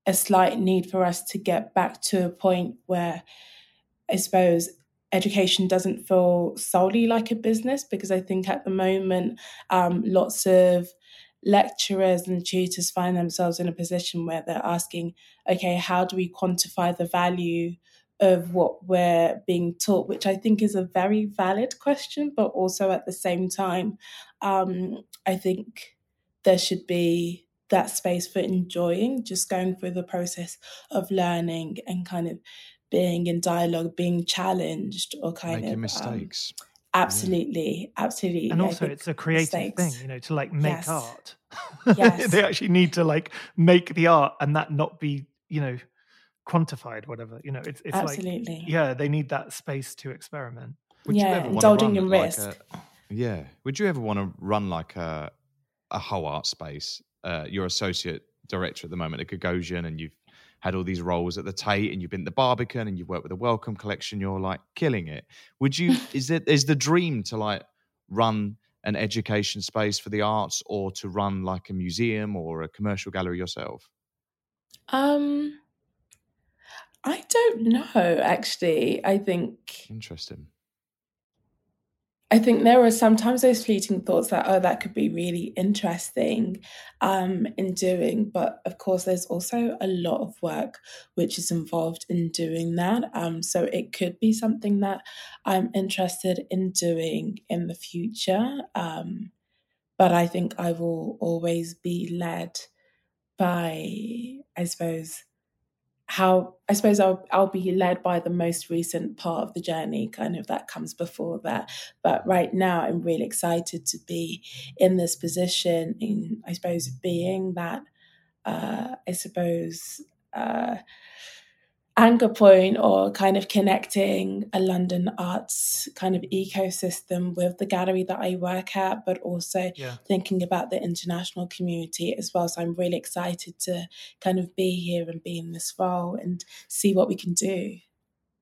a slight need for us to get back to a point where I suppose education doesn't feel solely like a business because I think at the moment um, lots of lecturers and tutors find themselves in a position where they're asking, okay, how do we quantify the value of what we're being taught, which I think is a very valid question, but also at the same time, um, I think there should be that space for enjoying just going through the process of learning and kind of being in dialogue, being challenged, or kind of Making of mistakes. Um, absolutely, yeah. absolutely. And also, it's a creative mistakes. thing, you know, to like make yes. art. Yes. they actually need to like make the art and that not be, you know, quantified, whatever. You know, it's it's absolutely. like yeah, they need that space to experiment. Would yeah, indulging in like risk. A, yeah. Would you ever want to run like a a whole art space? Uh, you're associate director at the moment at Gagosian, and you've had all these roles at the Tate and you've been at the Barbican and you've worked with the Wellcome Collection, you're like killing it. Would you is it is the dream to like run an education space for the arts or to run like a museum or a commercial gallery yourself? Um I don't know actually. I think interesting. I think there are sometimes those fleeting thoughts that, oh, that could be really interesting um, in doing. But of course, there's also a lot of work which is involved in doing that. Um, so it could be something that I'm interested in doing in the future. Um, but I think I will always be led by, I suppose, how I suppose I'll I'll be led by the most recent part of the journey, kind of that comes before that. But right now, I'm really excited to be in this position, in I suppose being that, uh, I suppose. Uh, anchor point or kind of connecting a London arts kind of ecosystem with the gallery that I work at, but also yeah. thinking about the international community as well. So I'm really excited to kind of be here and be in this role and see what we can do.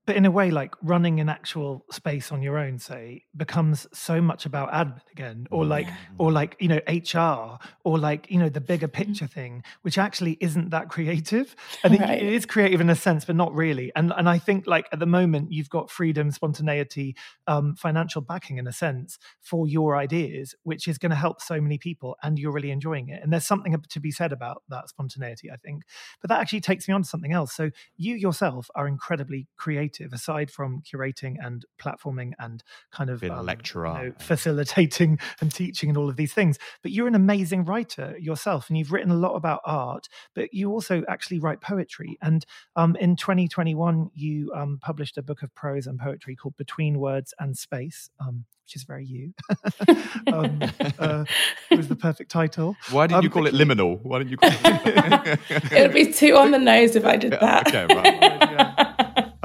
But in a way like running an actual space on your own say becomes so much about admin again or like or like you know hr or like you know the bigger picture thing which actually isn't that creative. And it- Right. it is creative in a sense but not really. And and i think like at the moment you've got freedom spontaneity um financial backing in a sense for your ideas which is going to help so many people and you're really enjoying it. And there's something to be said about that spontaneity i think. But that actually takes me on to something else. So you yourself are incredibly creative aside from curating and platforming and kind of um, lecturer. you know, facilitating and teaching and all of these things but you're an amazing writer yourself and you've written a lot about art but you also actually write poetry and um, in 2021 you um, published a book of prose and poetry called between words and space um, which is very you um, uh, it was the perfect title Why didn't Um, you call it liminal? Why didn't you call it? It'd be too on the nose if I did that. okay, right.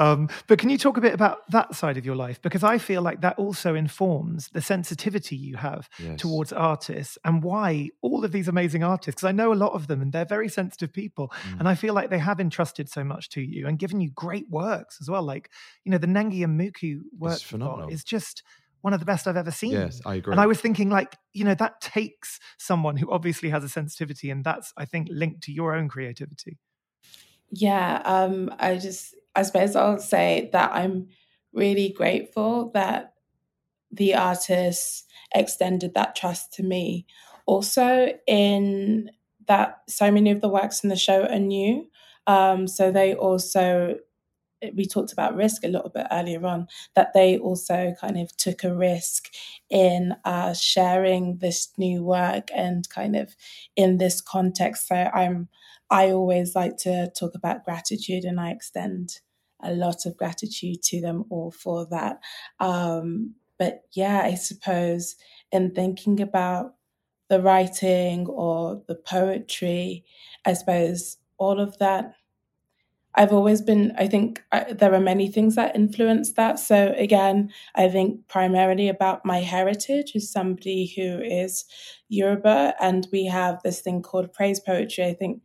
Um, but can you talk a bit about that side of your life? Because I feel like that also informs the sensitivity you have Yes. towards artists and why all of these amazing artists, because I know a lot of them and they're very sensitive people. Mm. And I feel like they have entrusted so much to you and given you great works as well. Like, you know, the Nengi Omuku work you've phenomenal. is just one of the best I've ever seen. Yes, I agree. And I was thinking, like, you know, that takes someone who obviously has a sensitivity, and that's, I think, linked to your own creativity. Yeah, um, I just, I suppose I'll say that I'm really grateful that the artists extended that trust to me. Also, in that so many of the works in the show are new. Um, so they also, we talked about risk a little bit earlier on, that they also kind of took a risk in uh, sharing this new work and kind of in this context. So I'm, I always like to talk about gratitude and I extend a lot of gratitude to them all for that. Um, but yeah, I suppose in thinking about the writing or the poetry, I suppose all of that. I've always been, I think I, there are many things that influence that. So, again, I think primarily about my heritage as somebody who is Yoruba, and we have this thing called praise poetry. I think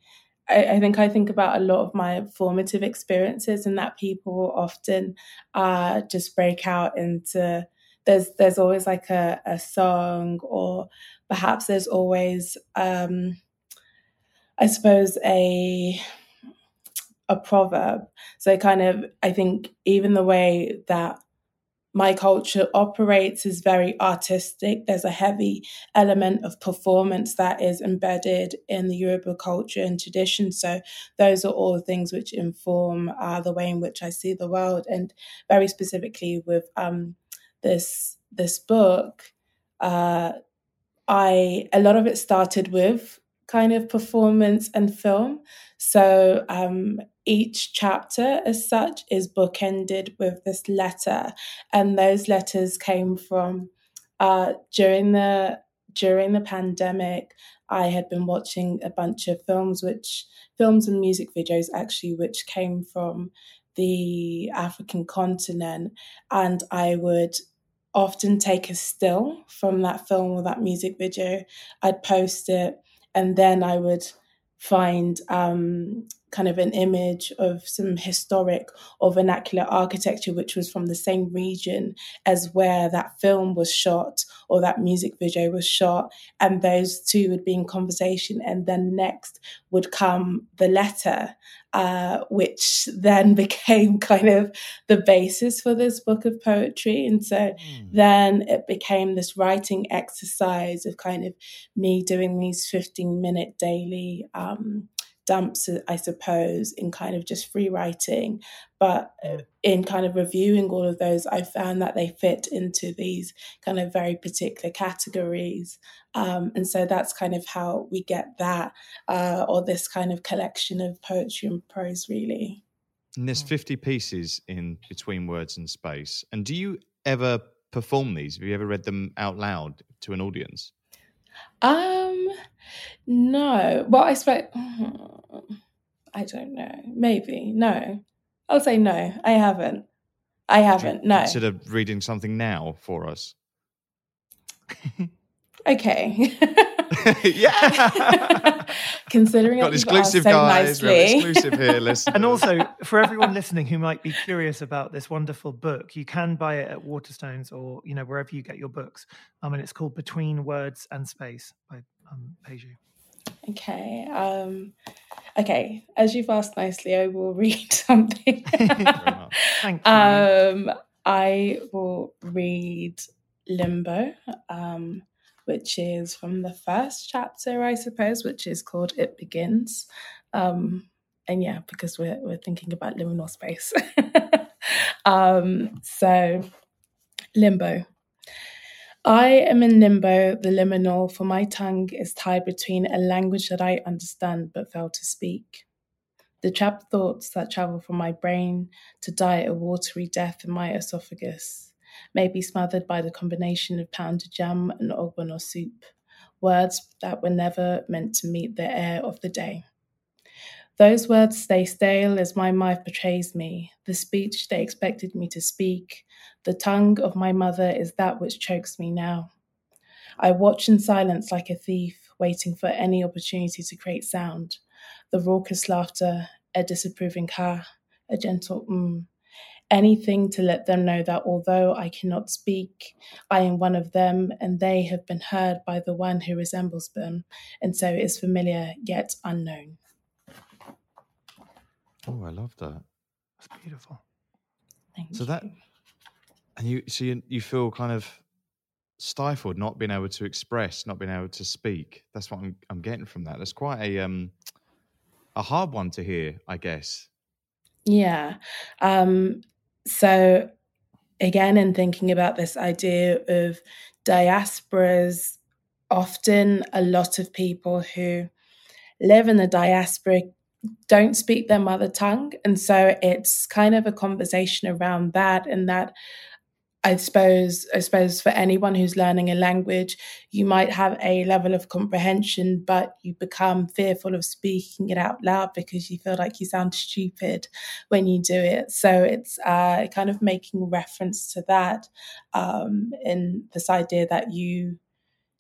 I, I think I think about a lot of my formative experiences and that people often uh, just break out into there's there's always like a, a song or perhaps there's always um, I suppose a a proverb. So kind of I think even the way that my culture operates is very artistic. There's a heavy element of performance that is embedded in the Yoruba culture and tradition. So those are all things which inform uh, the way in which I see the world. And very specifically with um, this this book, uh, I a lot of it started with kind of performance and film. So um, each chapter, as such, is bookended with this letter, and those letters came from uh, during the during the pandemic. I had been watching a bunch of films, which films and music videos actually, which came from the African continent, and I would often take a still from that film or that music video. I'd post it, and then I would find um, kind of an image of some historic or vernacular architecture, which was from the same region as where that film was shot or that music video was shot. And those two would be in conversation. And then next would come the letter, uh, which then became kind of the basis for this book of poetry. And so then it became this writing exercise of kind of me doing these 15 minute daily um, dumps, I suppose, in kind of just free writing. But in kind of reviewing all of those, I found that they fit into these kind of very particular categories. Um, and so that's kind of how we get that, uh, or this kind of collection of poetry and prose, really. And there's 50 pieces in Between Words and Space. And do you ever perform these? Have you ever read them out loud to an audience? Um, no. Well, I expect. I don't know. Maybe no. I'll say no. I haven't. I haven't. No. Consider reading something now for us. Okay. yeah. Considering Got that you've exclusive so guys. We have nicely. exclusive here. Listen. And also, for everyone listening who might be curious about this wonderful book, you can buy it at Waterstones or you know wherever you get your books. I mean, it's called Between Words and Space by um, Peju. Okay. Um, okay. As you've asked nicely, I will read something. Thank you. um, I will read Limbo, um, which is from the first chapter, I suppose, which is called It Begins. Um, and yeah, because we're we're thinking about liminal space. um, so limbo. I am in limbo, the liminal, for my tongue is tied between a language that I understand but fail to speak. The trapped thoughts that travel from my brain to die a watery death in my esophagus may be smothered by the combination of pounded yam and ogbono soup, words that were never meant to meet the air of the day. Those words stay stale as my mouth betrays me, the speech they expected me to speak. The tongue of my mother is that which chokes me now. I watch in silence like a thief, waiting for any opportunity to create sound. The raucous laughter, a disapproving ha, a gentle mm. Anything to let them know that although I cannot speak, I am one of them, and they have been heard by the one who resembles them, and so is familiar yet unknown. Oh, I love that. That's beautiful. Thank So you. that, and you, so you, you feel kind of stifled, not being able to express, not being able to speak. That's what I'm, I'm getting from that. That's quite a, um, a hard one to hear, I guess. Yeah. Um, so, again, in thinking about this idea of diasporas, often a lot of people who live in the diaspora don't speak their mother tongue. And so it's kind of a conversation around that and that I suppose I suppose for anyone who's learning a language, you might have a level of comprehension, but you become fearful of speaking it out loud because you feel like you sound stupid when you do it. So it's uh, kind of making reference to that um, in this idea that you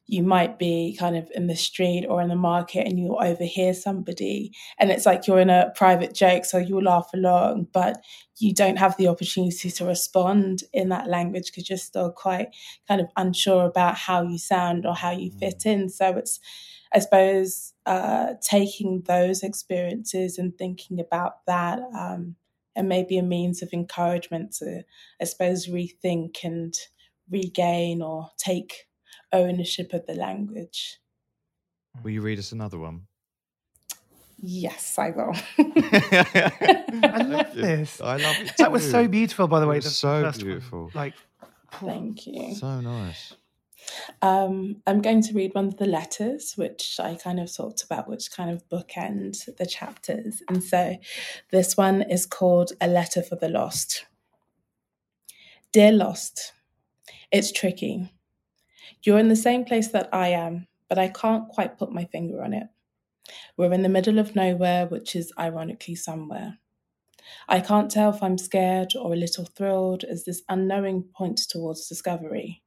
you might be kind of in the street or in the market and you overhear somebody and it's like you're in a private joke so you'll laugh along but you don't have the opportunity to respond in that language because you're still quite kind of unsure about how you sound or how you fit in. So it's i suppose uh, taking those experiences and thinking about that um, and maybe a means of encouragement to i suppose rethink and regain or take ownership of the language. Will you read us another one? Yes, I will. I love this. I love it. That was so beautiful, by the It way. was the so first one. beautiful. Like, Thank you. So nice. Um, I'm going to read one of the letters, which I kind of talked about, which kind of bookend the chapters. And so this one is called A Letter for the Lost. Dear Lost, it's tricky. You're in the same place that I am, but I can't quite put my finger on it. We're in the middle of nowhere, which is ironically somewhere. I can't tell if I'm scared or a little thrilled as this unknowing points towards discovery.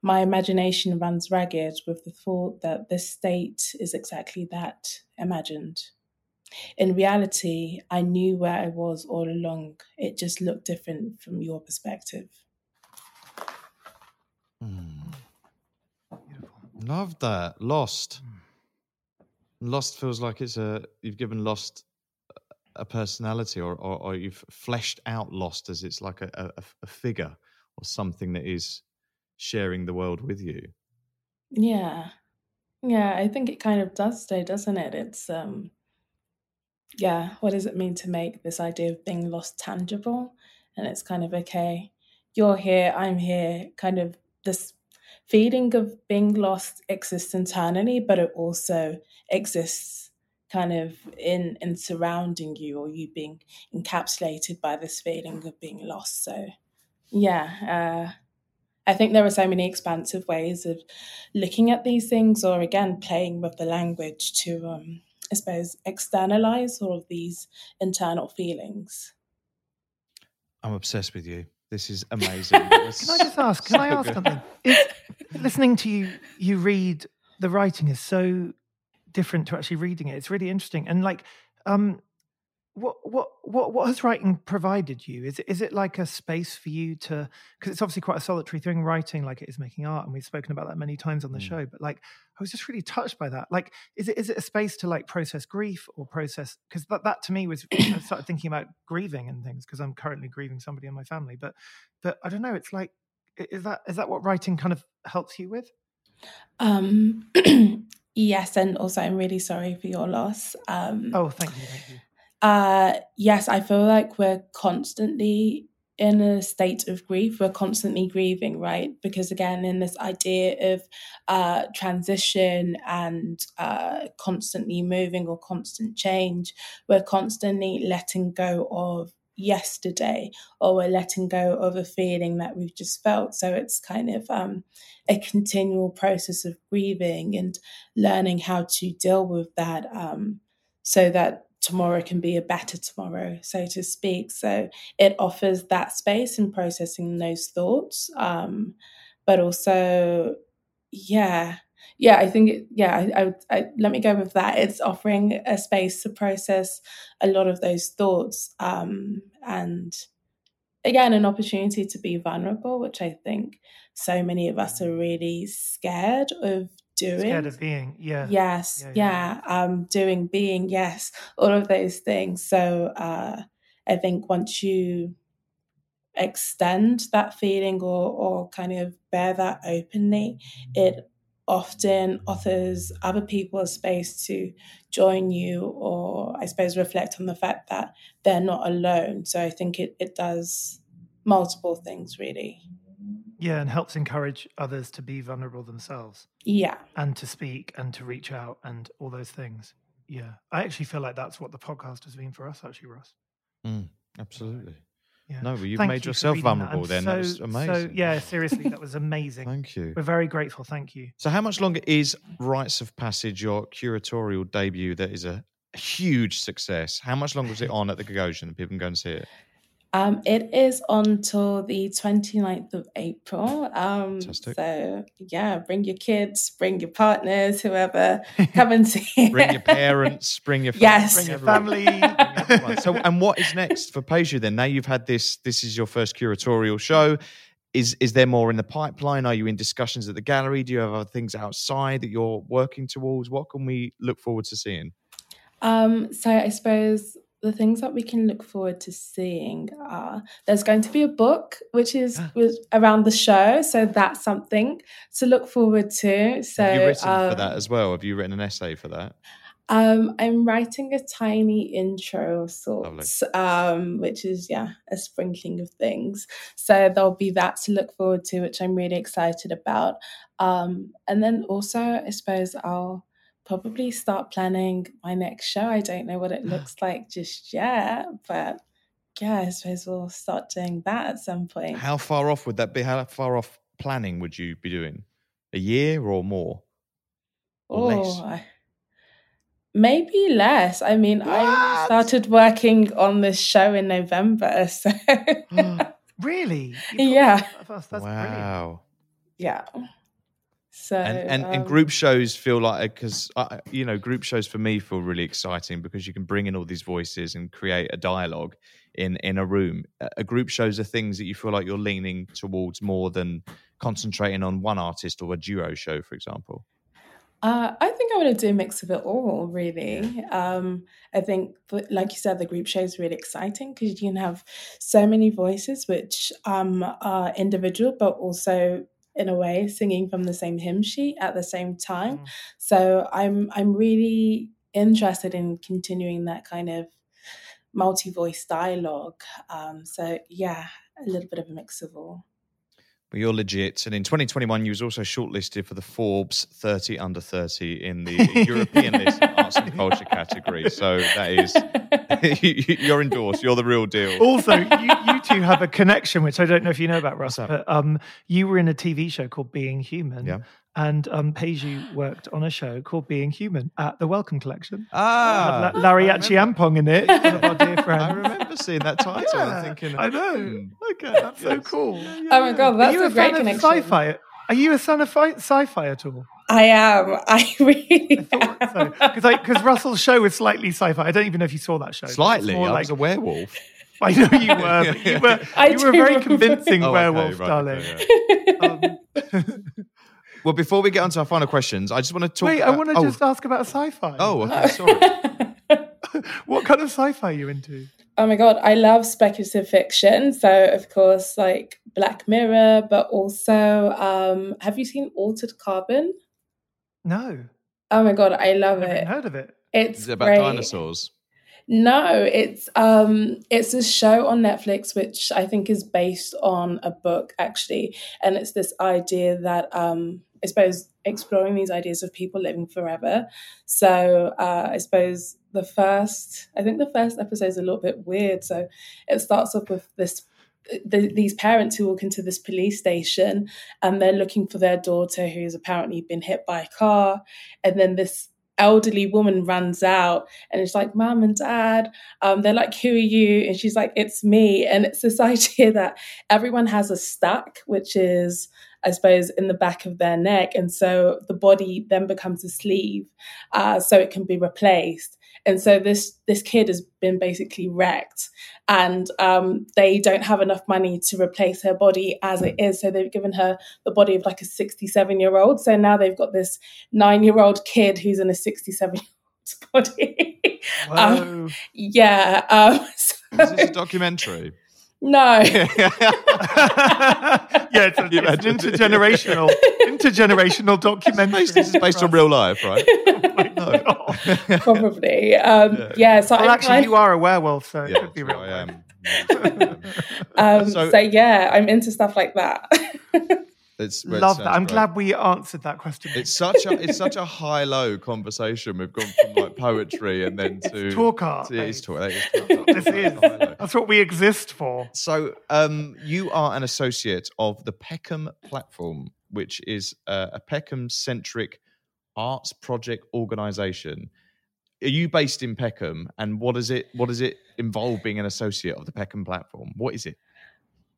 My imagination runs ragged with the thought that this state is exactly that imagined. In reality, I knew where I was all along. It just looked different from your perspective. Hmm. Love that. Lost. Lost feels like it's a you've given Lost a personality, or or, or you've fleshed out Lost as it's like a, a, a figure or something that is sharing the world with you. Yeah. Yeah, I think it kind of does stay, doesn't it? It's um yeah, what does it mean to make this idea of being lost tangible? And it's kind of okay, you're here, I'm here, kind of this feeling of being lost exists internally, but it also exists kind of in in surrounding you or you being encapsulated by this feeling of being lost. So yeah, uh I think there are so many expansive ways of looking at these things, or again, playing with the language to, um, I suppose, externalize all of these internal feelings. I'm obsessed with you. This is amazing. Can I just ask? Can I ask good. something? Is listening to you, you read the writing is so different to actually reading it. It's really interesting. And like, um, what what what what has writing provided you? Is it is it like a space for you to? Because it's obviously quite a solitary thing, writing like it is making art, and we've spoken about that many times on the Mm. show. But like, I was just really touched by that. Like, is it is it a space to like process grief or process? Because that that to me was I started thinking about grieving and things because I'm currently grieving somebody in my family. But but I don't know. It's like is that is that what writing kind of helps you with? Um, yes, and also I'm really sorry for your loss. Um, Oh, thank you, thank you. Uh, yes, I feel like we're constantly in a state of grief. We're constantly grieving, right? Because again, in this idea of uh, transition and uh, constantly moving or constant change, we're constantly letting go of yesterday or we're letting go of a feeling that we've just felt. So it's kind of um, a continual process of grieving and learning how to deal with that um, so that tomorrow can be a better tomorrow, so to speak. So it offers that space in processing those thoughts, um, but also, yeah, yeah, I think, it, yeah, I, I, I, let me go with that. It's offering a space to process a lot of those thoughts, um, and again, an opportunity to be vulnerable, which I think so many of us are really scared of doing. Scared of being, yeah. Yes, Yeah, yeah, yeah, Um, doing, being, yes, all of those things. So uh, I think once you extend that feeling or or kind of bear that openly, it often offers other people a space to join you or I suppose reflect on the fact that they're not alone. So I think it, it does multiple things really. Yeah, and helps encourage others to be vulnerable themselves Yeah. and to speak and to reach out and all those things. Yeah. I actually feel like that's what the podcast has been for us, actually, Ross. Mm, absolutely. Yeah. No, well, you've Thank made you yourself reading that. vulnerable I'm then. that was amazing. So, yeah, seriously, that was amazing. Thank you. We're very grateful. Thank you. So, how much longer is Rites of Passage, your curatorial debut that is a huge success? How much longer is it on at the Gagosian that people can go and see it? Um, it is until the 29th of April. Um, so, yeah, bring your kids, bring your partners, whoever, come and see. Bring your parents, bring your Yes. bring Bring your family. Bring so, and what is next for Peju then? Now you've had this. This is your first curatorial show. Is is there more in the pipeline? Are you in discussions at the gallery? Do you have other things outside that you're working towards? What can we look forward to seeing? Um, so I suppose the things that we can look forward to seeing are there's going to be a book which is Ah. around the show, so that's something to look forward to. So have you written for um, that as well? Have you written an essay for that? Um, I'm writing a tiny intro of sorts, um, which is yeah, a sprinkling of things. So there'll be that to look forward to, which I'm really excited about. Um, and then also, I suppose I'll probably start planning my next show. I don't know what it looks like just yet, but yeah, I suppose we'll start doing that at some point. How far off would that be? How far off planning would you be doing? A year or more? Or oh, less? Oh, I- maybe less. I mean, I started working on this show in November, so Really? Yeah. that of us? That's brilliant. wow. yeah. So and and, and um, group shows feel like because you know group shows for me feel really exciting because you can bring in all these voices and create a dialogue in in a room. A a group shows are things that you feel like you're leaning towards more than concentrating on one artist or a duo show for example. Uh, I think I want to do a mix of it all, really. Um, I think, like you said, the group show is really exciting because you can have so many voices, which um, are individual, but also in a way singing from the same hymn sheet at the same time. Mm. So I'm I'm really interested in continuing that kind of multi-voice dialogue. Um, so yeah, a little bit of a mix of all. But you're legit. And in 2021 you was also shortlisted for the forbes 30 under 30 in the european list arts and culture category. So that is you're endorsed. You're the real deal. Also, you, you two have a connection, which I don't know if you know about, Russ, but um, you were in a TV show called Being Human. Yeah. And um, Peju worked on a show called Being Human at the Wellcome Collection. ah Had La- Larry Achiampong in it, one of our dear friends. I remember seeing that title Yeah, and thinking, I know. hmm, Okay, that's so yes. cool. Oh my god, Are that's you a, a, great fan connection. of sci-fi? Are you a fan of fi- sci-fi at all? I am. I really am. Because because Russell's show was slightly sci-fi. I don't even know if you saw that show. Slightly. I like, was a werewolf. I know you were. you were, I you were a very convincing oh, werewolf, okay, right, darling. Okay, yeah. um, well, before we get on to our final questions, I just want to talk. Wait, about, I want to oh. just ask about sci-fi. Oh, okay, sorry. what kind of sci-fi are you into? Oh my god, I love speculative fiction. So of course, like Black Mirror, but also, um, have you seen Altered Carbon? No. Oh my god, I love Never it. Heard of it? It's Is it about great. dinosaurs? No, it's um it's a show on Netflix which I think is based on a book actually, and it's this idea that um I suppose exploring these ideas of people living forever. So uh, I suppose the first, I think the first episode is a little bit weird. So it starts off with this the, these parents who walk into this police station and they're looking for their daughter who's apparently been hit by a car and then this elderly woman runs out and it's like mom and dad um, they're like who are you and she's like it's me and it's this idea that everyone has a stack which is I suppose, in the back of their neck. And so the body then becomes a sleeve uh, so it can be replaced. And so this this kid has been basically wrecked, and um, they don't have enough money to replace her body as it is. So they've given her the body of like a sixty seven year old. So now they've got this nine year old kid who's in a sixty seven year old's body. um, yeah. Um, so, is this a documentary? No. yeah, it's, it's an intergenerational intergenerational documentary. This is based on real life, right? oh Probably. Um, yeah. yeah. So well, actually, kind you are a werewolf, so yeah, it could be real. I am. um, so, so yeah, I'm into stuff like that. It's, Love that. I'm great. glad we answered that question. It's such a it's such a high low conversation. We've gone from like poetry and then to talk art. To, it is talk. That is this is. That's what we exist for. So, um, you are an associate of the Peckham platform, which is uh, a Peckham centric arts project organisation. Are you based in Peckham, and what is it? What does it involve being an associate of the Peckham platform? What is it?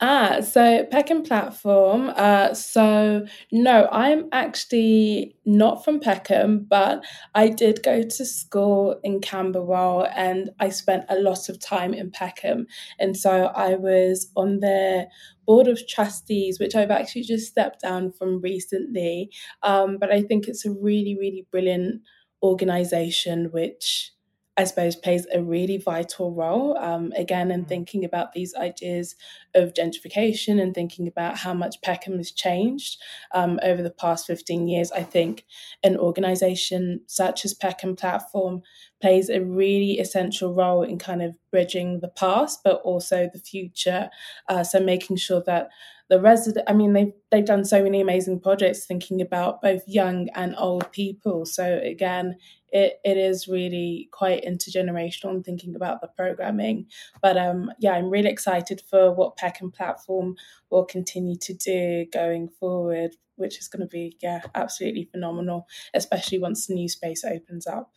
Ah, so Peckham platform. Uh, so no, I'm actually not from Peckham, but I did go to school in Camberwell, and I spent a lot of time in Peckham, and so I was on their board of trustees, which I've actually just stepped down from recently. Um, but I think it's a really, really brilliant organization, which I suppose, plays a really vital role. Um, again, in mm. thinking about these ideas of gentrification and thinking about how much Peckham has changed um, over the past 15 years, I think an organization such as Peckham Platform plays a really essential role in kind of bridging the past, but also the future. Uh, so making sure that the resident i mean they've they've done so many amazing projects thinking about both young and old people so again it, it is really quite intergenerational and thinking about the programming. But um, yeah, I'm really excited for what Peckham Platform will continue to do going forward, which is going to be yeah absolutely phenomenal, especially once the new space opens up.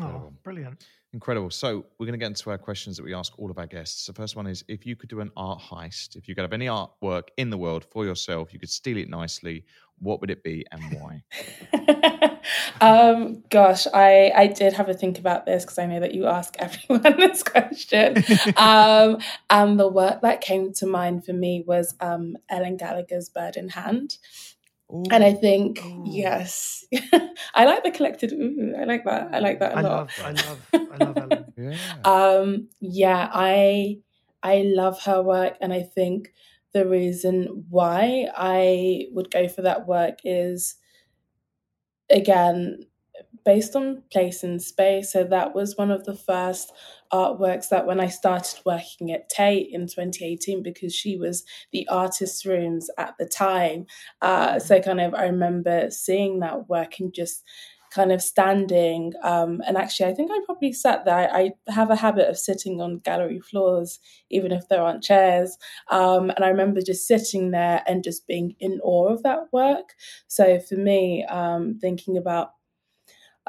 Oh, brilliant. Incredible. So we're going to get into our questions that we ask all of our guests. The first one is if you could do an art heist, if you could have any artwork in the world for yourself, you could steal it nicely, what would it be and why? um, gosh, I, I did have a think about this because I know that you ask everyone this question. um, and the work that came to mind for me was um, Ellen Gallagher's Bird in Hand. Ooh. And I think Ooh. yes, I like the collected. Ooh, I like that. I like that a I lot. Love, I love, I love Ellen. yeah. Um, yeah, I I love her work, and I think the reason why I would go for that work is again based on place and space. So that was one of the first artworks that when I started working at Tate in 2018, because she was the artist's rooms at the time. Uh, so kind of I remember seeing that work and just kind of standing. Um, and actually, I think I probably sat there. I have a habit of sitting on gallery floors, even if there aren't chairs. Um, and I remember just sitting there and just being in awe of that work. So for me, um, thinking about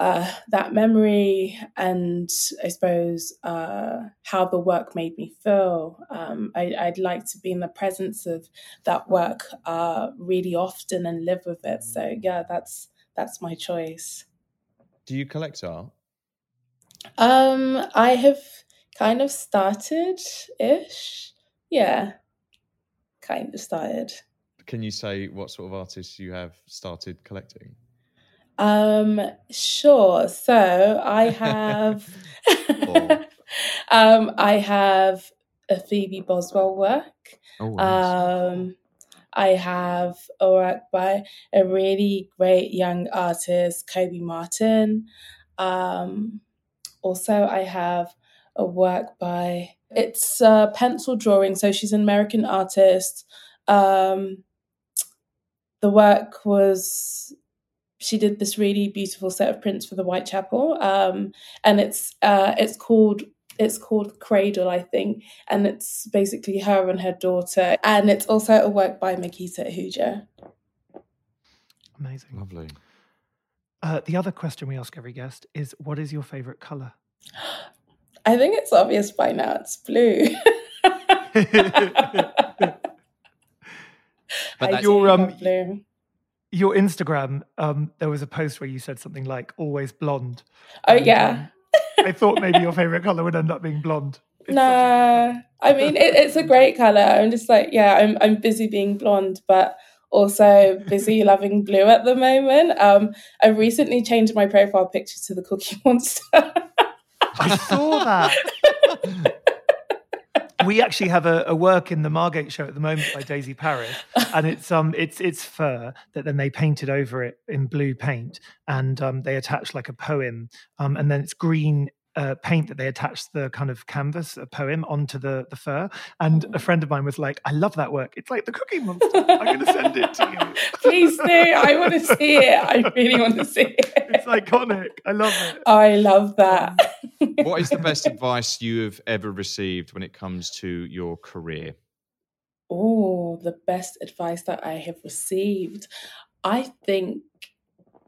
uh, that memory and I suppose uh, how the work made me feel. Um, I, would like to be in the presence of that work uh, really often and live with it. So yeah, that's that's my choice. Do you collect art? Um, I have kind of started ish. Yeah, kind of started. Can you say what sort of artists you have started collecting? Um, sure. So I have, um, I have a Phoebe Boswell work. Oh, nice. Um, I have a work by a really great young artist, Kobe Martin. Um, also, I have a work by it's a pencil drawing. So she's an American artist. Um, the work was she did this really beautiful set of prints for the Whitechapel, um, and it's uh, it's called it's called Cradle, I think, and it's basically her and her daughter, and it's also a work by Mequitta Ahuja. Amazing, lovely. Uh, the other question we ask every guest is, "What is your favorite color?" I think it's obvious by now. It's blue. but your um, blue your Instagram, um, there was a post where you said something like "always blonde." Oh and, yeah. Um, I thought maybe your favorite color would end up being blonde. No, nah, I mean it, it's a great color. I'm just like, yeah, I'm I'm busy being blonde, but also busy loving blue at the moment. Um, I recently changed my profile picture to the Cookie Monster. I saw that. we actually have a, a, work in the Margate show at the moment by Daisy Parris, and it's um it's it's fur that then they painted over it in blue paint, and um they attach like a poem, um and then it's green uh, paint that they attached the kind of canvas, a poem, onto the the fur. And a oh. friend of mine was like, "I love that work. It's like the Cookie Monster. I'm going to send it to you. Please do. I want to see it. I really want to see it. It's iconic. I love it. I love that. what is the best advice you have ever received when it comes to your career? Oh, the best advice that I have received. I think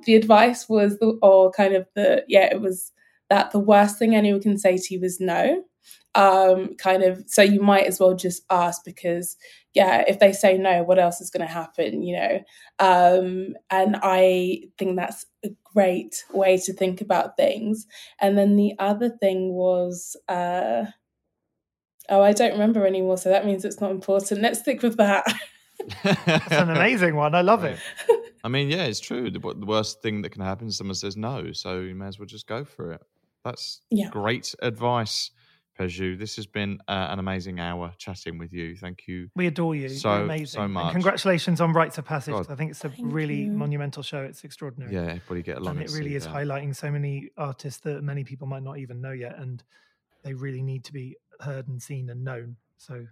the advice was the, or kind of the yeah, it was that the worst thing anyone can say to you is no. Um, kind of, so you might as well just ask because, yeah, if they say no, what else is going to happen, you know? Um, and I think that's a great way to think about things. And then the other thing was, uh, oh, I don't remember anymore, so that means it's not important. Let's stick with that. That's an amazing one. I love it. I mean, yeah, it's true. The, the worst thing that can happen is someone says no, so you may as well just go for it. That's yeah. great advice, Peju. This has been uh, an amazing hour chatting with you. Thank you. We adore you. So You're amazing. So much. And congratulations on Rites of Passage. God. I think it's a Thank really you. monumental show. It's extraordinary. Yeah, everybody get along. And it really is that. highlighting so many artists that many people might not even know yet, and they really need to be heard and seen and known. So,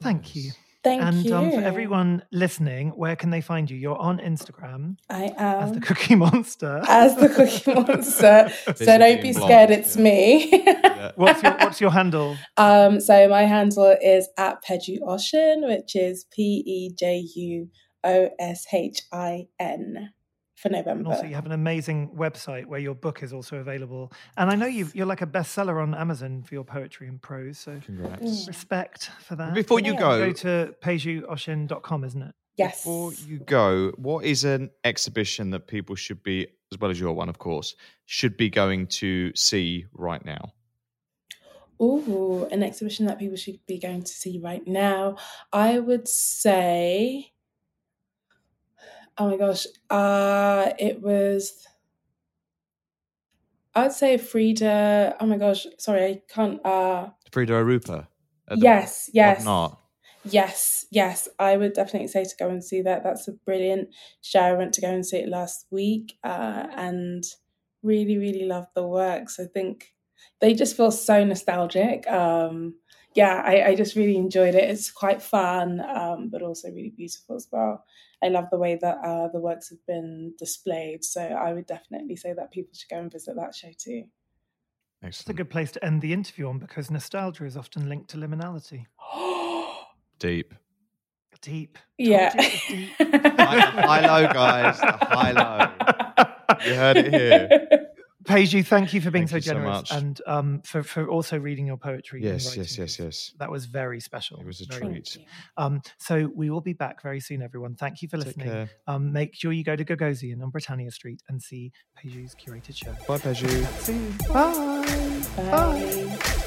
thank yes. you. Thank and, you. And um, for everyone listening, where can they find you? You're on Instagram. I am. As the Cookie Monster. As the Cookie Monster. so don't be scared, it's yeah. me. yeah. what's, your, what's your handle? Um, so my handle is at Peju Oshin, which is P E J U O S H I N for November. And also, you have an amazing website where your book is also available. And I know you are like a bestseller on Amazon for your poetry and prose. So Congrats. Mm. respect for that. Before you yeah. go, go to pejuoshin.com, isn't it? Yes. Before you go, what is an exhibition that people should be, as well as your one, of course, should be going to see right now? Oh, an exhibition that people should be going to see right now. I would say Oh my gosh. Uh it was I'd say Frida. Oh my gosh, sorry, I can't uh Frida Arupa. Yes, yes. Not. Yes, yes. I would definitely say to go and see that. That's a brilliant show. I went to go and see it last week, uh, and really, really loved the works. I think they just feel so nostalgic. Um, yeah, I, I just really enjoyed it. It's quite fun, um, but also really beautiful as well. I love the way that uh, the works have been displayed. So I would definitely say that people should go and visit that show too. It's a good place to end the interview on because nostalgia is often linked to liminality. Deep. Deep. Yeah. Deep. high, high low, guys. high low. You heard it here. Peju, thank you for being Thank so you so generous and um, for, for also reading your poetry. Yes, writing yes, yes, yes. That was very special. It was a Very treat. Um, so we will be back very soon, everyone. Thank you for Take listening. care. Um, make sure you go to Gagosian on Britannia Street and see Peju's curated show. Bye, Peju. Soon. Bye. Bye.